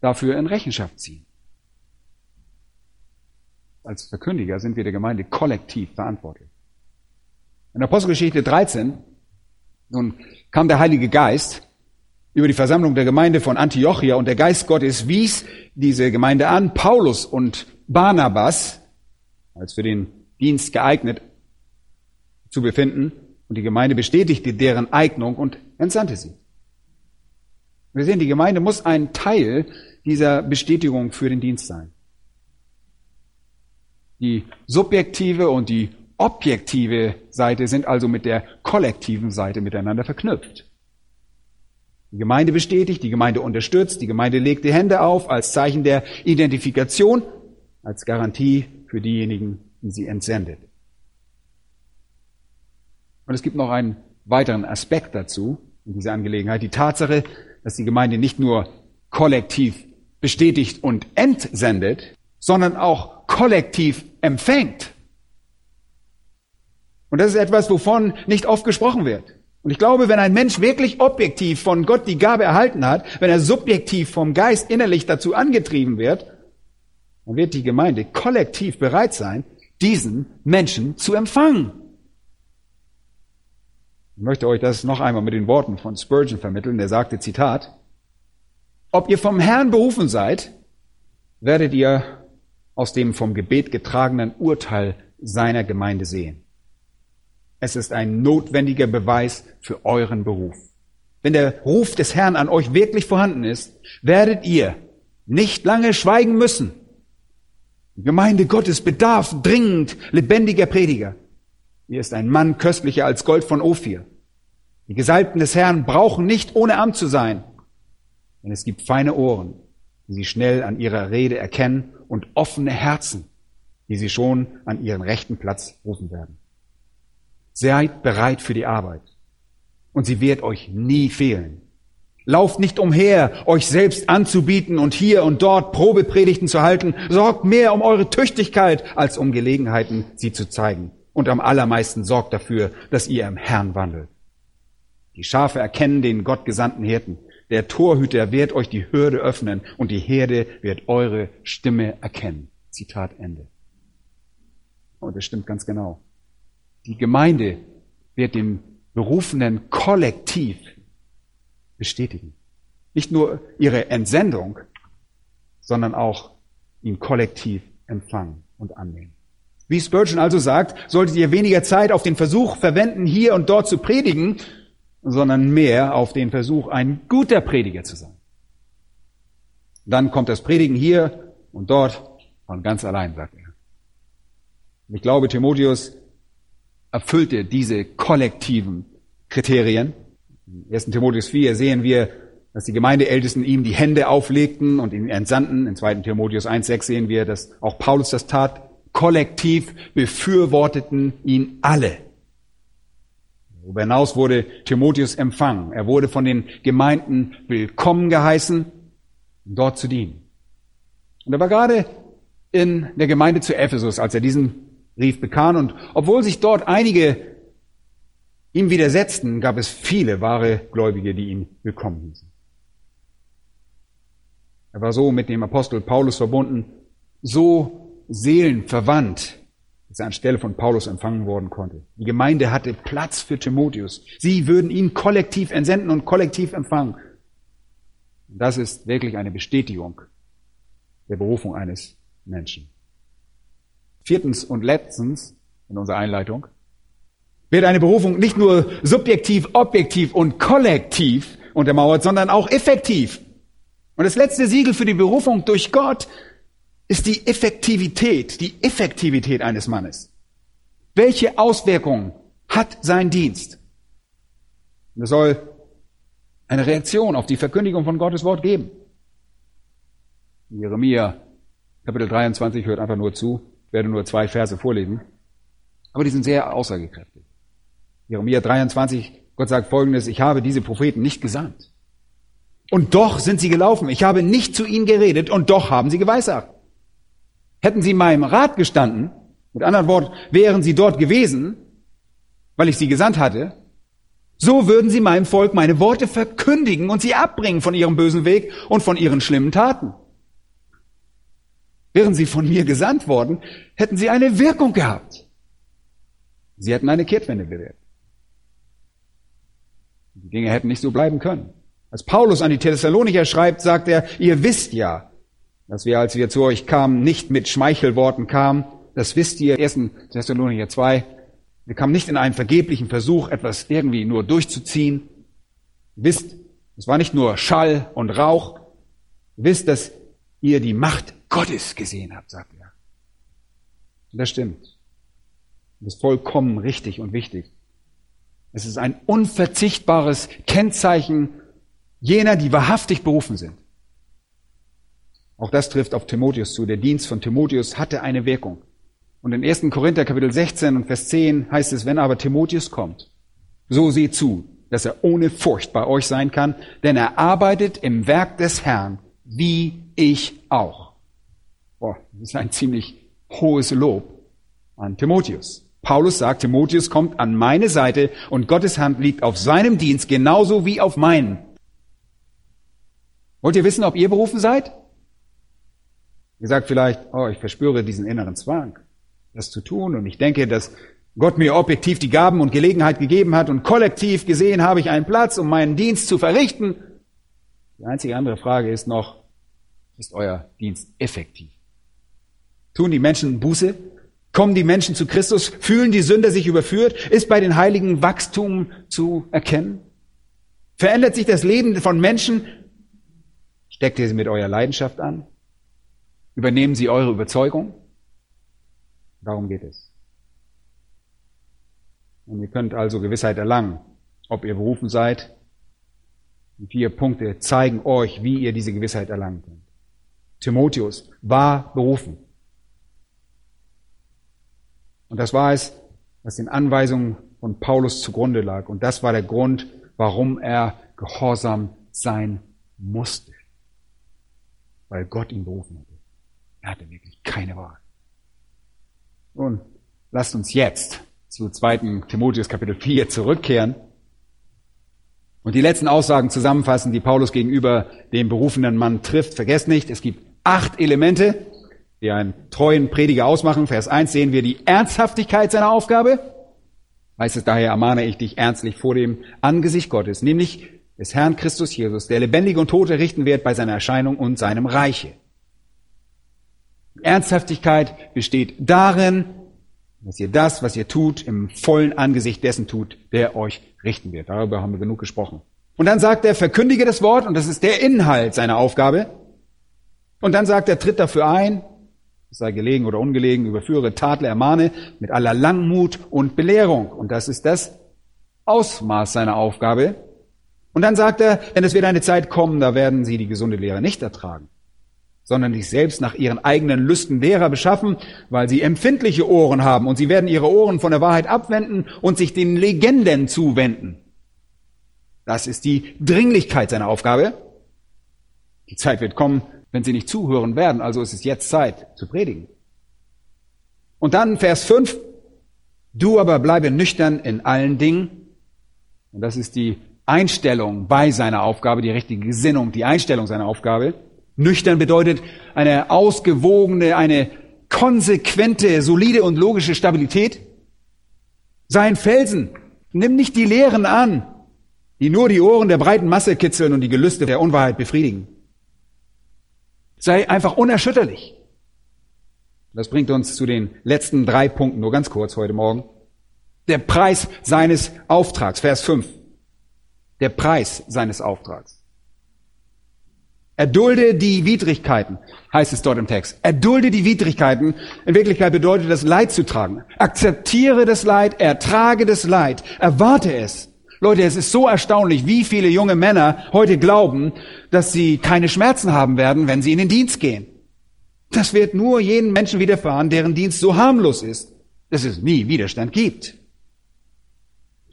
dafür in Rechenschaft ziehen. Als Verkündiger sind wir der Gemeinde kollektiv verantwortlich. In Apostelgeschichte 13, nun kam der Heilige Geist über die Versammlung der Gemeinde von Antiochia und der Geist Gottes wies diese Gemeinde an, Paulus und Barnabas als für den Dienst geeignet zu befinden und die Gemeinde bestätigte deren Eignung und entsandte sie. Wir sehen, die Gemeinde muss ein Teil dieser Bestätigung für den Dienst sein. Die subjektive und die objektive Seite sind also mit der kollektiven Seite miteinander verknüpft. Die Gemeinde bestätigt, die Gemeinde unterstützt, die Gemeinde legt die Hände auf als Zeichen der Identifikation, als Garantie für diejenigen, die sie entsendet. Und es gibt noch einen weiteren Aspekt dazu, in dieser Angelegenheit, die Tatsache, dass die Gemeinde nicht nur kollektiv bestätigt und entsendet, sondern auch kollektiv empfängt. Und das ist etwas, wovon nicht oft gesprochen wird. Und ich glaube, wenn ein Mensch wirklich objektiv von Gott die Gabe erhalten hat, wenn er subjektiv vom Geist innerlich dazu angetrieben wird, dann wird die Gemeinde kollektiv bereit sein, diesen Menschen zu empfangen. Ich möchte euch das noch einmal mit den Worten von Spurgeon vermitteln. Der sagte, Zitat, ob ihr vom Herrn berufen seid, werdet ihr aus dem vom Gebet getragenen Urteil seiner Gemeinde sehen. Es ist ein notwendiger Beweis für euren Beruf. Wenn der Ruf des Herrn an euch wirklich vorhanden ist, werdet ihr nicht lange schweigen müssen. Die Gemeinde Gottes bedarf dringend lebendiger Prediger. Hier ist ein Mann köstlicher als Gold von Ophir. Die Gesalbten des Herrn brauchen nicht ohne Amt zu sein, denn es gibt feine Ohren, die sie schnell an ihrer Rede erkennen und offene Herzen, die sie schon an ihren rechten Platz rufen werden. Seid bereit für die Arbeit. Und sie wird euch nie fehlen. Lauft nicht umher, euch selbst anzubieten und hier und dort Probepredigten zu halten. Sorgt mehr um eure Tüchtigkeit, als um Gelegenheiten, sie zu zeigen. Und am allermeisten sorgt dafür, dass ihr im Herrn wandelt. Die Schafe erkennen den gottgesandten Hirten. Der Torhüter wird euch die Hürde öffnen und die Herde wird eure Stimme erkennen. Zitat Ende. Und das stimmt ganz genau. Die Gemeinde wird den Berufenen kollektiv bestätigen. Nicht nur ihre Entsendung, sondern auch ihn kollektiv empfangen und annehmen. Wie Spurgeon also sagt, solltet ihr weniger Zeit auf den Versuch verwenden, hier und dort zu predigen, sondern mehr auf den Versuch, ein guter Prediger zu sein. Dann kommt das Predigen hier und dort von ganz allein, sagt er. ich glaube, Timotheus erfüllte diese kollektiven Kriterien. In 1. Timotheus 4 sehen wir, dass die Gemeindeältesten ihm die Hände auflegten und ihn entsandten. In 2. Timotheus 1,6 sehen wir, dass auch Paulus das tat. Kollektiv befürworteten ihn alle. Darüber hinaus wurde Timotheus empfangen. Er wurde von den Gemeinden willkommen geheißen, dort zu dienen. Und er war gerade in der Gemeinde zu Ephesus, als er diesen Brief bekam. Und obwohl sich dort einige ihm widersetzten, gab es viele wahre Gläubige, die ihn willkommen hießen. Er war so mit dem Apostel Paulus verbunden, so seelenverwandt, dass er anstelle von Paulus empfangen worden konnte. Die Gemeinde hatte Platz für Timotheus. Sie würden ihn kollektiv entsenden und kollektiv empfangen. Und das ist wirklich eine Bestätigung der Berufung eines Menschen. Viertens und letztens in unserer Einleitung wird eine Berufung nicht nur subjektiv, objektiv und kollektiv untermauert, sondern auch effektiv. Und das letzte Siegel für die Berufung durch Gott ist die Effektivität, die Effektivität eines Mannes. Welche Auswirkungen hat sein Dienst? Und es soll eine Reaktion auf die Verkündigung von Gottes Wort geben. Jeremia Kapitel 23 hört einfach nur zu werde nur zwei Verse vorlesen, aber die sind sehr aussagekräftig. Jeremia 23, Gott sagt folgendes, ich habe diese Propheten nicht gesandt. Und doch sind sie gelaufen. Ich habe nicht zu ihnen geredet und doch haben sie geweissagt. Hätten sie meinem Rat gestanden, mit anderen Worten, wären sie dort gewesen, weil ich sie gesandt hatte, so würden sie meinem Volk meine Worte verkündigen und sie abbringen von ihrem bösen Weg und von ihren schlimmen Taten. Wären sie von mir gesandt worden, hätten sie eine Wirkung gehabt. Sie hätten eine Kehrtwende bewirkt. Die Dinge hätten nicht so bleiben können. Als Paulus an die Thessalonicher schreibt, sagt er, ihr wisst ja, dass wir, als wir zu euch kamen, nicht mit Schmeichelworten kamen. Das wisst ihr, 1. Thessalonicher 2. Wir kamen nicht in einen vergeblichen Versuch, etwas irgendwie nur durchzuziehen. Wisst, es war nicht nur Schall und Rauch. Wisst, dass ihr die Macht Gottes gesehen habt, sagt er. Und das stimmt. Das ist vollkommen richtig und wichtig. Es ist ein unverzichtbares Kennzeichen jener, die wahrhaftig berufen sind. Auch das trifft auf Timotheus zu. Der Dienst von Timotheus hatte eine Wirkung. Und in 1. Korinther Kapitel 16 und Vers 10 heißt es, wenn aber Timotheus kommt, so seht zu, dass er ohne Furcht bei euch sein kann, denn er arbeitet im Werk des Herrn, wie ich auch. Boah, das ist ein ziemlich hohes Lob an Timotheus. Paulus sagt, Timotheus kommt an meine Seite und Gottes Hand liegt auf seinem Dienst genauso wie auf meinen. Wollt ihr wissen, ob ihr berufen seid? Ihr sagt vielleicht, oh, ich verspüre diesen inneren Zwang, das zu tun und ich denke, dass Gott mir objektiv die Gaben und Gelegenheit gegeben hat und kollektiv gesehen habe ich einen Platz, um meinen Dienst zu verrichten. Die einzige andere Frage ist noch, ist euer Dienst effektiv? Tun die Menschen Buße? Kommen die Menschen zu Christus? Fühlen die Sünder sich überführt? Ist bei den Heiligen Wachstum zu erkennen? Verändert sich das Leben von Menschen? Steckt ihr sie mit eurer Leidenschaft an? Übernehmen sie eure Überzeugung? Darum geht es. Und ihr könnt also Gewissheit erlangen, ob ihr berufen seid. Die vier Punkte zeigen euch, wie ihr diese Gewissheit erlangen könnt. Timotheus war berufen. Und das war es, was den Anweisungen von Paulus zugrunde lag. Und das war der Grund, warum er gehorsam sein musste. Weil Gott ihn berufen hatte. Er hatte wirklich keine Wahl. Nun, lasst uns jetzt zu 2. Timotheus Kapitel 4 zurückkehren und die letzten Aussagen zusammenfassen, die Paulus gegenüber dem berufenen Mann trifft. Vergesst nicht, es gibt acht Elemente, die einen treuen Prediger ausmachen. Vers 1 sehen wir die Ernsthaftigkeit seiner Aufgabe. Heißt es daher, ermahne ich dich ernstlich vor dem Angesicht Gottes, nämlich des Herrn Christus Jesus, der lebendige und Tote richten wird bei seiner Erscheinung und seinem Reiche. Ernsthaftigkeit besteht darin, dass ihr das, was ihr tut, im vollen Angesicht dessen tut, der euch richten wird. Darüber haben wir genug gesprochen. Und dann sagt er, verkündige das Wort, und das ist der Inhalt seiner Aufgabe. Und dann sagt er, tritt dafür ein, sei gelegen oder ungelegen, überführe, tadle, ermahne mit aller Langmut und Belehrung. Und das ist das Ausmaß seiner Aufgabe. Und dann sagt er, denn es wird eine Zeit kommen, da werden sie die gesunde Lehre nicht ertragen, sondern sich selbst nach ihren eigenen Lüsten Lehrer beschaffen, weil sie empfindliche Ohren haben und sie werden ihre Ohren von der Wahrheit abwenden und sich den Legenden zuwenden. Das ist die Dringlichkeit seiner Aufgabe. Die Zeit wird kommen, wenn sie nicht zuhören werden. Also ist es jetzt Zeit zu predigen. Und dann Vers 5. Du aber bleibe nüchtern in allen Dingen. Und das ist die Einstellung bei seiner Aufgabe, die richtige Gesinnung, die Einstellung seiner Aufgabe. Nüchtern bedeutet eine ausgewogene, eine konsequente, solide und logische Stabilität. Sein Felsen. Nimm nicht die Lehren an, die nur die Ohren der breiten Masse kitzeln und die Gelüste der Unwahrheit befriedigen. Sei einfach unerschütterlich. Das bringt uns zu den letzten drei Punkten, nur ganz kurz heute Morgen. Der Preis seines Auftrags, Vers 5. Der Preis seines Auftrags. Erdulde die Widrigkeiten, heißt es dort im Text. Erdulde die Widrigkeiten. In Wirklichkeit bedeutet das Leid zu tragen. Akzeptiere das Leid, ertrage das Leid, erwarte es. Leute, es ist so erstaunlich, wie viele junge Männer heute glauben, dass sie keine Schmerzen haben werden, wenn sie in den Dienst gehen. Das wird nur jenen Menschen widerfahren, deren Dienst so harmlos ist, dass es nie Widerstand gibt.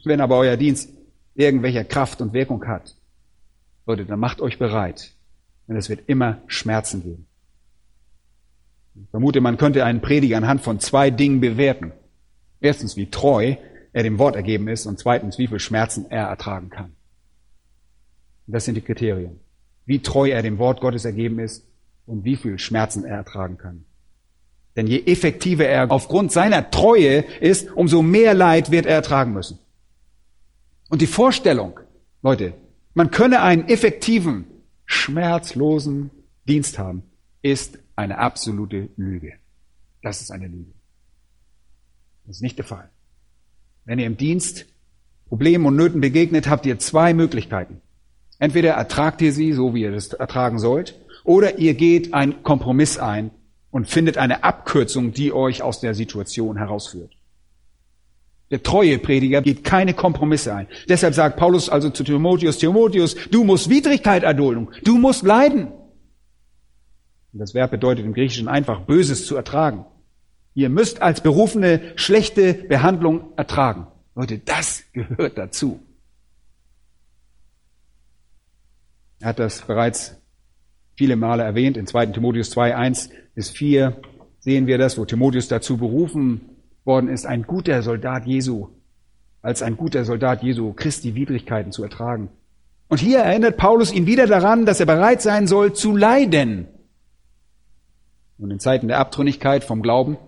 Wenn aber euer Dienst irgendwelcher Kraft und Wirkung hat, Leute, dann macht euch bereit, denn es wird immer Schmerzen geben. Ich vermute, man könnte einen Prediger anhand von zwei Dingen bewerten. Erstens, wie treu er dem Wort ergeben ist und zweitens, wie viel Schmerzen er ertragen kann. Das sind die Kriterien. Wie treu er dem Wort Gottes ergeben ist und wie viel Schmerzen er ertragen kann. Denn je effektiver er aufgrund seiner Treue ist, umso mehr Leid wird er ertragen müssen. Und die Vorstellung, Leute, man könne einen effektiven, schmerzlosen Dienst haben, ist eine absolute Lüge. Das ist eine Lüge. Das ist nicht der Fall. Wenn ihr im Dienst Problemen und Nöten begegnet, habt ihr zwei Möglichkeiten. Entweder ertragt ihr sie, so wie ihr das ertragen sollt, oder ihr geht einen Kompromiss ein und findet eine Abkürzung, die euch aus der Situation herausführt. Der treue Prediger geht keine Kompromisse ein. Deshalb sagt Paulus also zu Timotheus, Timotheus, du musst Widrigkeit erdulden, du musst leiden. Und das Verb bedeutet im Griechischen einfach Böses zu ertragen. Ihr müsst als Berufene schlechte Behandlung ertragen. Leute, das gehört dazu. Er hat das bereits viele Male erwähnt. In 2. Timotheus 2, 1 bis 4 sehen wir das, wo Timotheus dazu berufen worden ist, ein guter Soldat Jesu, als ein guter Soldat Jesu Christi Widrigkeiten zu ertragen. Und hier erinnert Paulus ihn wieder daran, dass er bereit sein soll zu leiden. Und in Zeiten der Abtrünnigkeit vom Glauben,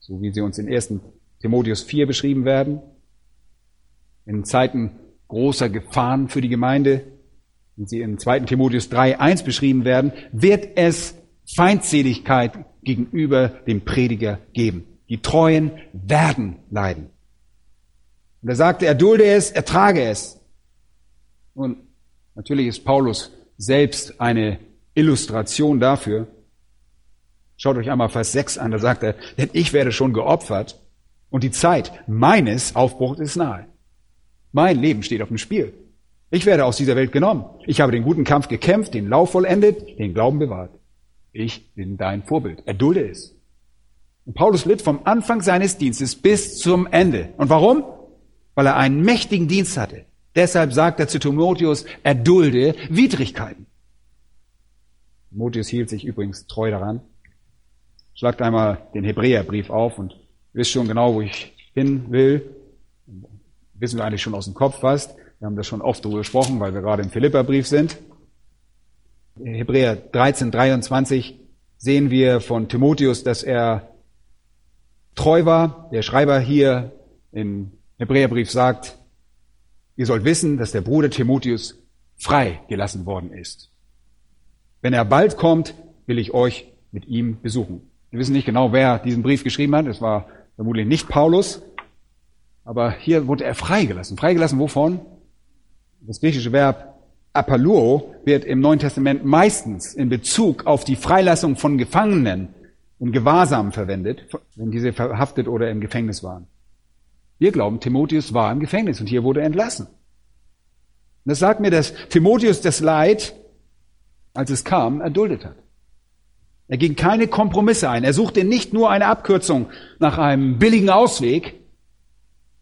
so wie sie uns in 1. Timotheus 4 beschrieben werden, in Zeiten großer Gefahren für die Gemeinde, wie sie in 2. Timotheus 3, 1 beschrieben werden, wird es Feindseligkeit gegenüber dem Prediger geben. Die Treuen werden leiden. Und er sagte, er dulde es, ertrage es. Und natürlich ist Paulus selbst eine Illustration dafür. Schaut euch einmal Vers 6 an, da sagt er, denn ich werde schon geopfert und die Zeit meines Aufbruchs ist nahe. Mein Leben steht auf dem Spiel. Ich werde aus dieser Welt genommen. Ich habe den guten Kampf gekämpft, den Lauf vollendet, den Glauben bewahrt. Ich bin dein Vorbild. Erdulde es. Und Paulus litt vom Anfang seines Dienstes bis zum Ende. Und warum? Weil er einen mächtigen Dienst hatte. Deshalb sagt er zu Timotheus, erdulde Widrigkeiten. Timotheus hielt sich übrigens treu daran. Schlagt einmal den Hebräerbrief auf und wisst schon genau, wo ich hin will. Wissen wir eigentlich schon aus dem Kopf fast. Wir haben das schon oft darüber gesprochen, weil wir gerade im Philipperbrief sind. Hebräer 13, 23 sehen wir von Timotheus, dass er treu war. Der Schreiber hier im Hebräerbrief sagt, ihr sollt wissen, dass der Bruder Timotheus frei gelassen worden ist. Wenn er bald kommt, will ich euch mit ihm besuchen. Wir wissen nicht genau, wer diesen Brief geschrieben hat. Es war vermutlich nicht Paulus. Aber hier wurde er freigelassen. Freigelassen wovon? Das griechische Verb Apalluo wird im Neuen Testament meistens in Bezug auf die Freilassung von Gefangenen in Gewahrsam verwendet, wenn diese verhaftet oder im Gefängnis waren. Wir glauben, Timotheus war im Gefängnis und hier wurde er entlassen. Und das sagt mir, dass Timotheus das Leid, als es kam, erduldet hat. Er ging keine Kompromisse ein. Er suchte nicht nur eine Abkürzung nach einem billigen Ausweg.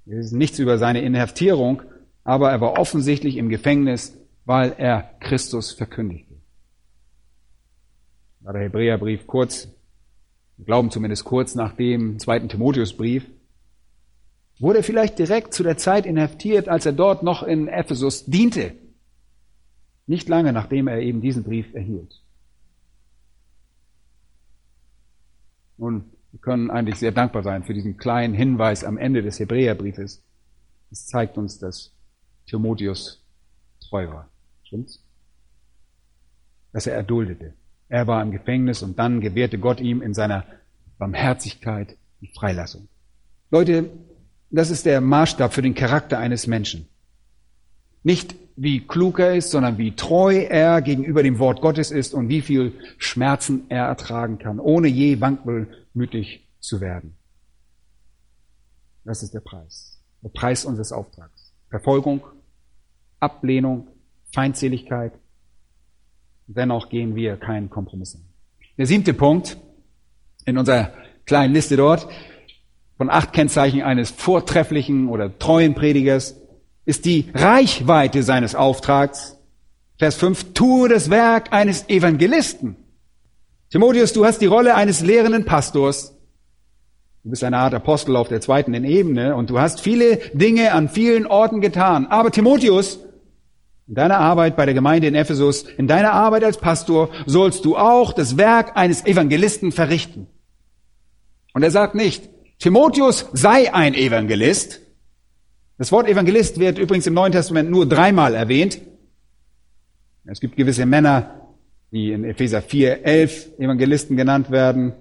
Wir wissen nichts über seine Inhaftierung, aber er war offensichtlich im Gefängnis weil er Christus verkündigte. War der Hebräerbrief kurz, wir glauben zumindest kurz nach dem zweiten Timotheusbrief, wurde vielleicht direkt zu der Zeit inhaftiert, als er dort noch in Ephesus diente. Nicht lange nachdem er eben diesen Brief erhielt. Nun, wir können eigentlich sehr dankbar sein für diesen kleinen Hinweis am Ende des Hebräerbriefes. Es zeigt uns, dass Timotheus treu war. Stimmt's? Dass er erduldete. Er war im Gefängnis und dann gewährte Gott ihm in seiner Barmherzigkeit die Freilassung. Leute, das ist der Maßstab für den Charakter eines Menschen. Nicht wie klug er ist, sondern wie treu er gegenüber dem Wort Gottes ist und wie viel Schmerzen er ertragen kann, ohne je wankelmütig zu werden. Das ist der Preis. Der Preis unseres Auftrags. Verfolgung, Ablehnung, Feindseligkeit. Dennoch gehen wir keinen Kompromiss ein. Der siebte Punkt in unserer kleinen Liste dort von acht Kennzeichen eines vortrefflichen oder treuen Predigers ist die Reichweite seines Auftrags. Vers 5, tue das Werk eines Evangelisten. Timotheus, du hast die Rolle eines lehrenden Pastors. Du bist eine Art Apostel auf der zweiten Ebene und du hast viele Dinge an vielen Orten getan. Aber Timotheus, in deiner Arbeit bei der Gemeinde in Ephesus, in deiner Arbeit als Pastor sollst du auch das Werk eines Evangelisten verrichten. Und er sagt nicht, Timotheus sei ein Evangelist. Das Wort Evangelist wird übrigens im Neuen Testament nur dreimal erwähnt. Es gibt gewisse Männer, die in Epheser 4, 11 Evangelisten genannt werden.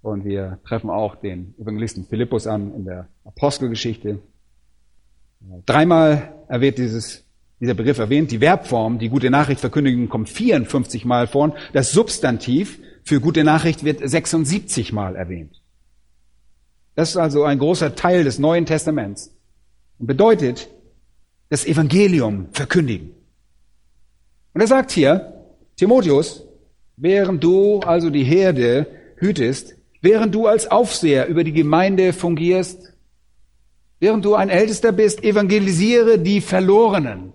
Und wir treffen auch den Evangelisten Philippus an in der Apostelgeschichte. Dreimal erwähnt dieses dieser Begriff erwähnt. Die Verbform, die gute Nachricht verkündigen, kommt 54 Mal vor. Das Substantiv für gute Nachricht wird 76 Mal erwähnt. Das ist also ein großer Teil des Neuen Testaments und bedeutet das Evangelium verkündigen. Und er sagt hier, Timotheus, während du also die Herde hütest, während du als Aufseher über die Gemeinde fungierst, während du ein Ältester bist, evangelisiere die Verlorenen.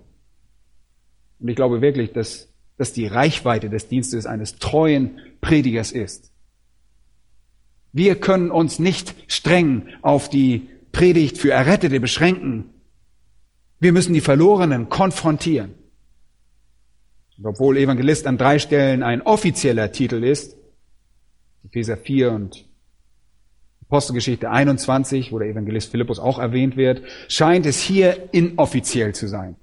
Und ich glaube wirklich, dass das die Reichweite des Dienstes eines treuen Predigers ist. Wir können uns nicht streng auf die Predigt für Errettete beschränken. Wir müssen die Verlorenen konfrontieren. Und obwohl Evangelist an drei Stellen ein offizieller Titel ist, Epheser 4 und Apostelgeschichte 21, wo der Evangelist Philippus auch erwähnt wird, scheint es hier inoffiziell zu sein.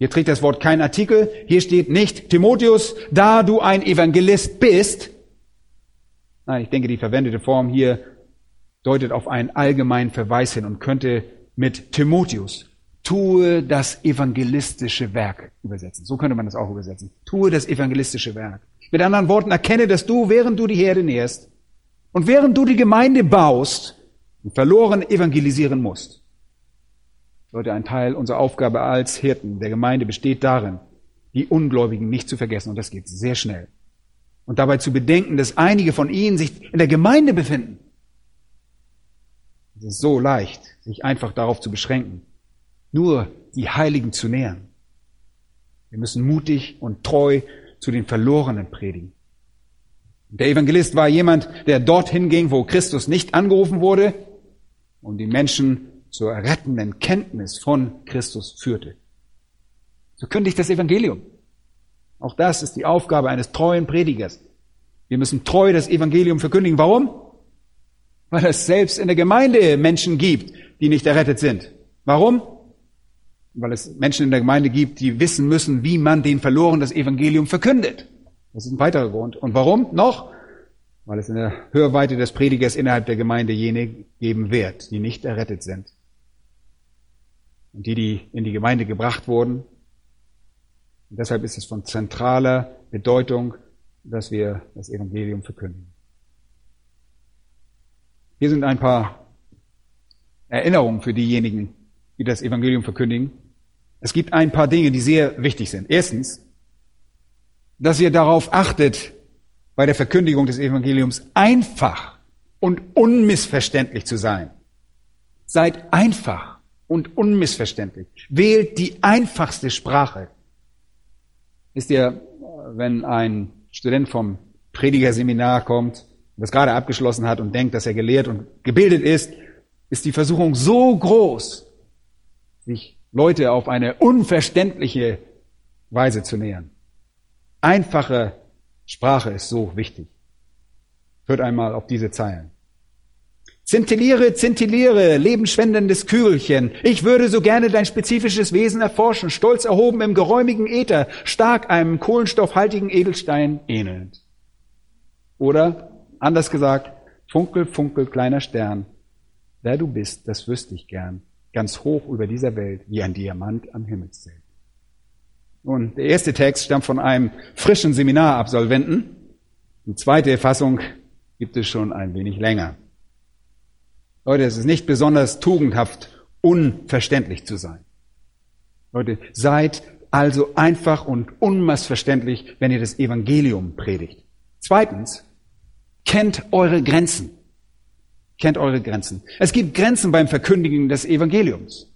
Hier trägt das Wort kein Artikel. Hier steht nicht, Timotheus, da du ein Evangelist bist. Nein, ich denke, die verwendete Form hier deutet auf einen allgemeinen Verweis hin und könnte mit Timotheus, tue das evangelistische Werk übersetzen. So könnte man das auch übersetzen. Tue das evangelistische Werk. Mit anderen Worten, erkenne, dass du, während du die Herde nährst und während du die Gemeinde baust, verloren evangelisieren musst. Leute, ein Teil unserer Aufgabe als Hirten der Gemeinde besteht darin, die Ungläubigen nicht zu vergessen. Und das geht sehr schnell. Und dabei zu bedenken, dass einige von ihnen sich in der Gemeinde befinden. Es ist so leicht, sich einfach darauf zu beschränken, nur die Heiligen zu nähern. Wir müssen mutig und treu zu den Verlorenen predigen. Der Evangelist war jemand, der dorthin ging, wo Christus nicht angerufen wurde, um die Menschen zur rettenden Kenntnis von Christus führte. So kündigt das Evangelium. Auch das ist die Aufgabe eines treuen Predigers. Wir müssen treu das Evangelium verkündigen. Warum? Weil es selbst in der Gemeinde Menschen gibt, die nicht errettet sind. Warum? Weil es Menschen in der Gemeinde gibt, die wissen müssen, wie man den Verloren das Evangelium verkündet. Das ist ein weiterer Grund. Und warum noch? Weil es in der Hörweite des Predigers innerhalb der Gemeinde jene geben wird, die nicht errettet sind und die, die in die Gemeinde gebracht wurden. Und deshalb ist es von zentraler Bedeutung, dass wir das Evangelium verkünden. Hier sind ein paar Erinnerungen für diejenigen, die das Evangelium verkündigen. Es gibt ein paar Dinge, die sehr wichtig sind. Erstens, dass ihr darauf achtet, bei der Verkündigung des Evangeliums einfach und unmissverständlich zu sein. Seid einfach und unmissverständlich. Wählt die einfachste Sprache. Ist ihr, wenn ein Student vom Predigerseminar kommt, das gerade abgeschlossen hat und denkt, dass er gelehrt und gebildet ist, ist die Versuchung so groß, sich Leute auf eine unverständliche Weise zu nähern. Einfache Sprache ist so wichtig. Hört einmal auf diese Zeilen. Zintilliere, zintilliere, lebensspendendes Kügelchen. Ich würde so gerne dein spezifisches Wesen erforschen, stolz erhoben im geräumigen Äther, stark einem kohlenstoffhaltigen Edelstein ähnelnd. Oder, anders gesagt, funkel, funkel, kleiner Stern. Wer du bist, das wüsste ich gern, ganz hoch über dieser Welt, wie ein Diamant am Himmelszelt. Nun, der erste Text stammt von einem frischen Seminarabsolventen. Die zweite Fassung gibt es schon ein wenig länger. Leute, es ist nicht besonders tugendhaft, unverständlich zu sein. Leute, seid also einfach und unmissverständlich, wenn ihr das Evangelium predigt. Zweitens, kennt eure Grenzen. Kennt eure Grenzen. Es gibt Grenzen beim Verkündigen des Evangeliums.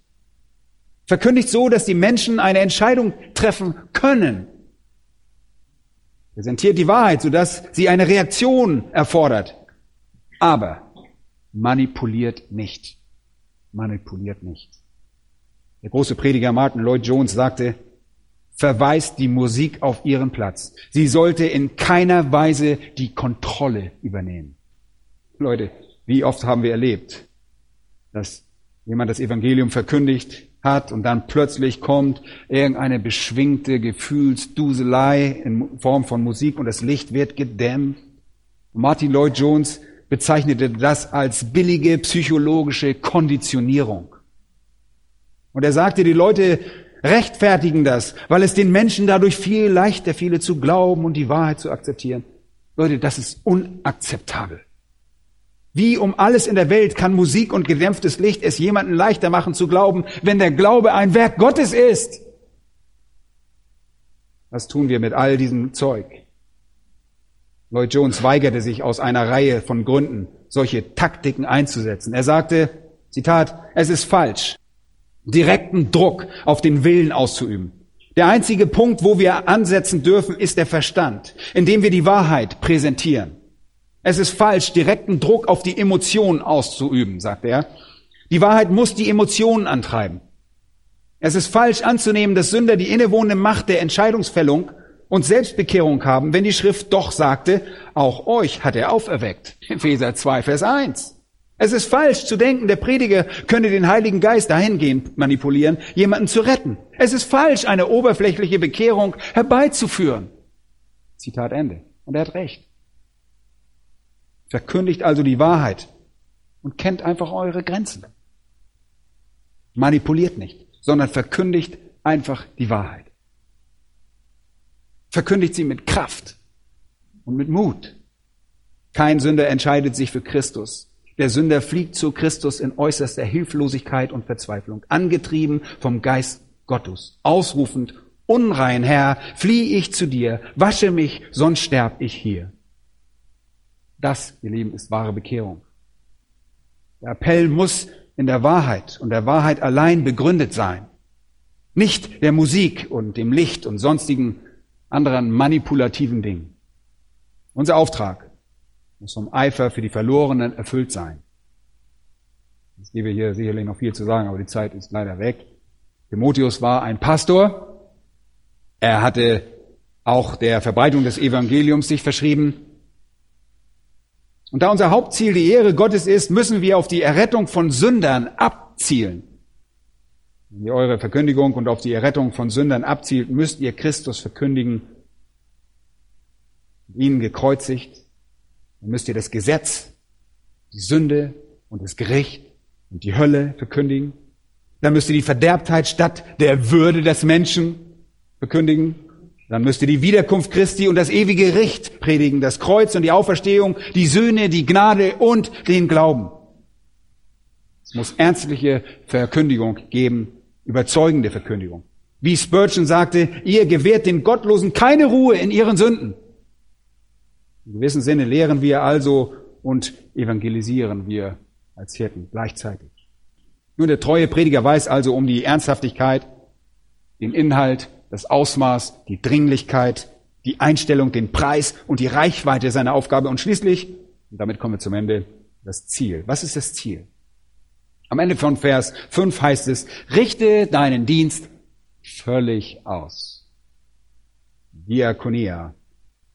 Verkündigt so, dass die Menschen eine Entscheidung treffen können. Präsentiert die Wahrheit, sodass sie eine Reaktion erfordert. Aber manipuliert nicht. Manipuliert nicht. Der große Prediger Martin Lloyd Jones sagte, verweist die Musik auf ihren Platz. Sie sollte in keiner Weise die Kontrolle übernehmen. Leute, wie oft haben wir erlebt, dass jemand das Evangelium verkündigt hat und dann plötzlich kommt irgendeine beschwingte Gefühlsduselei in Form von Musik und das Licht wird gedämmt. Martin Lloyd Jones bezeichnete das als billige psychologische Konditionierung. Und er sagte, die Leute rechtfertigen das, weil es den Menschen dadurch viel leichter fiele zu glauben und die Wahrheit zu akzeptieren. Leute, das ist unakzeptabel. Wie um alles in der Welt kann Musik und gedämpftes Licht es jemanden leichter machen zu glauben, wenn der Glaube ein Werk Gottes ist? Was tun wir mit all diesem Zeug? Lloyd Jones weigerte sich aus einer Reihe von Gründen, solche Taktiken einzusetzen. Er sagte, Zitat, es ist falsch, direkten Druck auf den Willen auszuüben. Der einzige Punkt, wo wir ansetzen dürfen, ist der Verstand, indem wir die Wahrheit präsentieren. Es ist falsch, direkten Druck auf die Emotionen auszuüben, sagt er. Die Wahrheit muss die Emotionen antreiben. Es ist falsch anzunehmen, dass Sünder die innewohnende Macht der Entscheidungsfällung und Selbstbekehrung haben, wenn die Schrift doch sagte, auch euch hat er auferweckt. Epheser 2, Vers 1. Es ist falsch zu denken, der Prediger könne den Heiligen Geist dahingehend manipulieren, jemanden zu retten. Es ist falsch, eine oberflächliche Bekehrung herbeizuführen. Zitat Ende. Und er hat recht. Verkündigt also die Wahrheit und kennt einfach eure Grenzen. Manipuliert nicht, sondern verkündigt einfach die Wahrheit. Verkündigt sie mit Kraft und mit Mut. Kein Sünder entscheidet sich für Christus. Der Sünder fliegt zu Christus in äußerster Hilflosigkeit und Verzweiflung, angetrieben vom Geist Gottes, ausrufend, unrein Herr, flieh ich zu dir, wasche mich, sonst sterb ich hier. Das, ihr Lieben, ist wahre Bekehrung. Der Appell muss in der Wahrheit und der Wahrheit allein begründet sein. Nicht der Musik und dem Licht und sonstigen anderen manipulativen Dingen. Unser Auftrag muss vom Eifer für die Verlorenen erfüllt sein. Es gäbe hier sicherlich noch viel zu sagen, aber die Zeit ist leider weg. Timotheus war ein Pastor. Er hatte auch der Verbreitung des Evangeliums sich verschrieben. Und da unser Hauptziel die Ehre Gottes ist, müssen wir auf die Errettung von Sündern abzielen. Ihr eure Verkündigung und auf die Errettung von Sündern abzielt, müsst ihr Christus verkündigen, ihn gekreuzigt. Dann müsst ihr das Gesetz, die Sünde und das Gericht und die Hölle verkündigen. Dann müsst ihr die Verderbtheit statt der Würde des Menschen verkündigen. Dann müsst ihr die Wiederkunft Christi und das ewige Gericht predigen, das Kreuz und die Auferstehung, die Söhne, die Gnade und den Glauben. Es muss ernstliche Verkündigung geben, überzeugende Verkündigung. Wie Spurgeon sagte, ihr gewährt den Gottlosen keine Ruhe in ihren Sünden. In gewissem Sinne lehren wir also und evangelisieren wir als Hirten gleichzeitig. Nur der treue Prediger weiß also um die Ernsthaftigkeit, den Inhalt das Ausmaß, die Dringlichkeit, die Einstellung, den Preis und die Reichweite seiner Aufgabe und schließlich, und damit kommen wir zum Ende, das Ziel. Was ist das Ziel? Am Ende von Vers 5 heißt es, richte deinen Dienst völlig aus. Diakonia,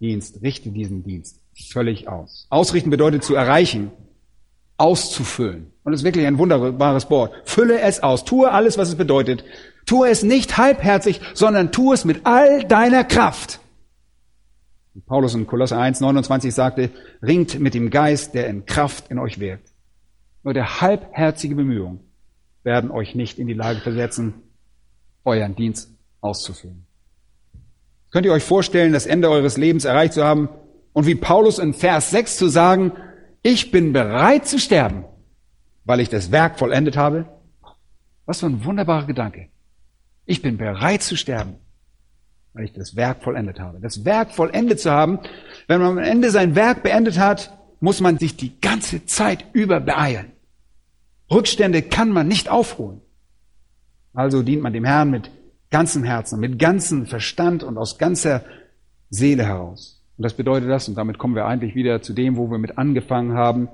Dienst, richte diesen Dienst völlig aus. Ausrichten bedeutet zu erreichen, auszufüllen. Und das ist wirklich ein wunderbares Wort. Fülle es aus. Tue alles, was es bedeutet. Tue es nicht halbherzig, sondern tue es mit all deiner Kraft. Paulus in Kolosser 1, 29 sagte, ringt mit dem Geist, der in Kraft in euch wirkt. Nur der halbherzige Bemühungen werden euch nicht in die Lage versetzen, euren Dienst auszufüllen. Könnt ihr euch vorstellen, das Ende eures Lebens erreicht zu haben und wie Paulus in Vers 6 zu sagen, ich bin bereit zu sterben, weil ich das Werk vollendet habe? Was für ein wunderbarer Gedanke. Ich bin bereit zu sterben, weil ich das Werk vollendet habe. Das Werk vollendet zu haben, wenn man am Ende sein Werk beendet hat, muss man sich die ganze Zeit über beeilen. Rückstände kann man nicht aufholen. Also dient man dem Herrn mit ganzem Herzen, mit ganzem Verstand und aus ganzer Seele heraus. Und das bedeutet das, und damit kommen wir eigentlich wieder zu dem, wo wir mit angefangen haben,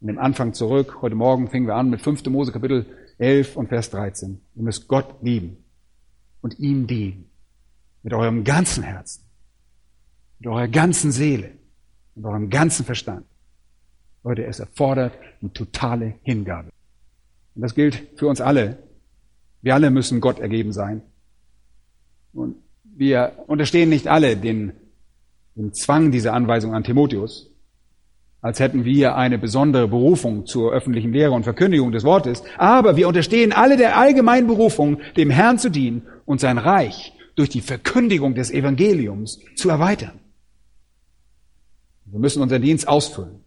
in dem Anfang zurück. Heute Morgen fingen wir an mit 5. Mose Kapitel 11 und Vers 13. Ihr müsst Gott lieben und ihm dienen. Mit eurem ganzen Herzen, mit eurer ganzen Seele, mit eurem ganzen Verstand. Leute, es erfordert eine totale Hingabe. Und das gilt für uns alle. Wir alle müssen Gott ergeben sein. Und wir unterstehen nicht alle den, den Zwang dieser Anweisung an Timotheus als hätten wir eine besondere Berufung zur öffentlichen Lehre und Verkündigung des Wortes. Aber wir unterstehen alle der allgemeinen Berufung, dem Herrn zu dienen und sein Reich durch die Verkündigung des Evangeliums zu erweitern. Wir müssen unseren Dienst ausfüllen.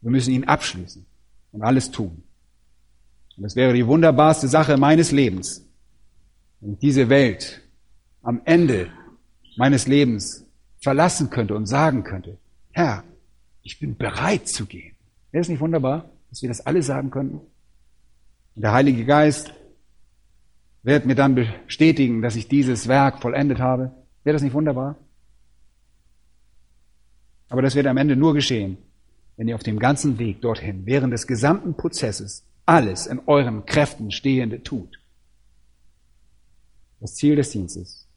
Wir müssen ihn abschließen und alles tun. Und es wäre die wunderbarste Sache meines Lebens, wenn ich diese Welt am Ende meines Lebens verlassen könnte und sagen könnte, Herr, ich bin bereit zu gehen. Wäre es nicht wunderbar, dass wir das alle sagen könnten? Und der Heilige Geist wird mir dann bestätigen, dass ich dieses Werk vollendet habe. Wäre das nicht wunderbar? Aber das wird am Ende nur geschehen, wenn ihr auf dem ganzen Weg dorthin, während des gesamten Prozesses, alles in euren Kräften Stehende tut. Das Ziel des Dienstes,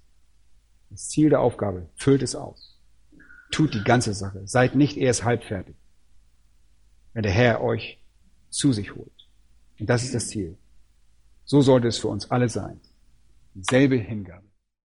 das Ziel der Aufgabe, füllt es aus. Tut die ganze Sache. Seid nicht erst halbfertig, wenn der Herr euch zu sich holt. Und das ist das Ziel. So sollte es für uns alle sein. Dieselbe Hingabe.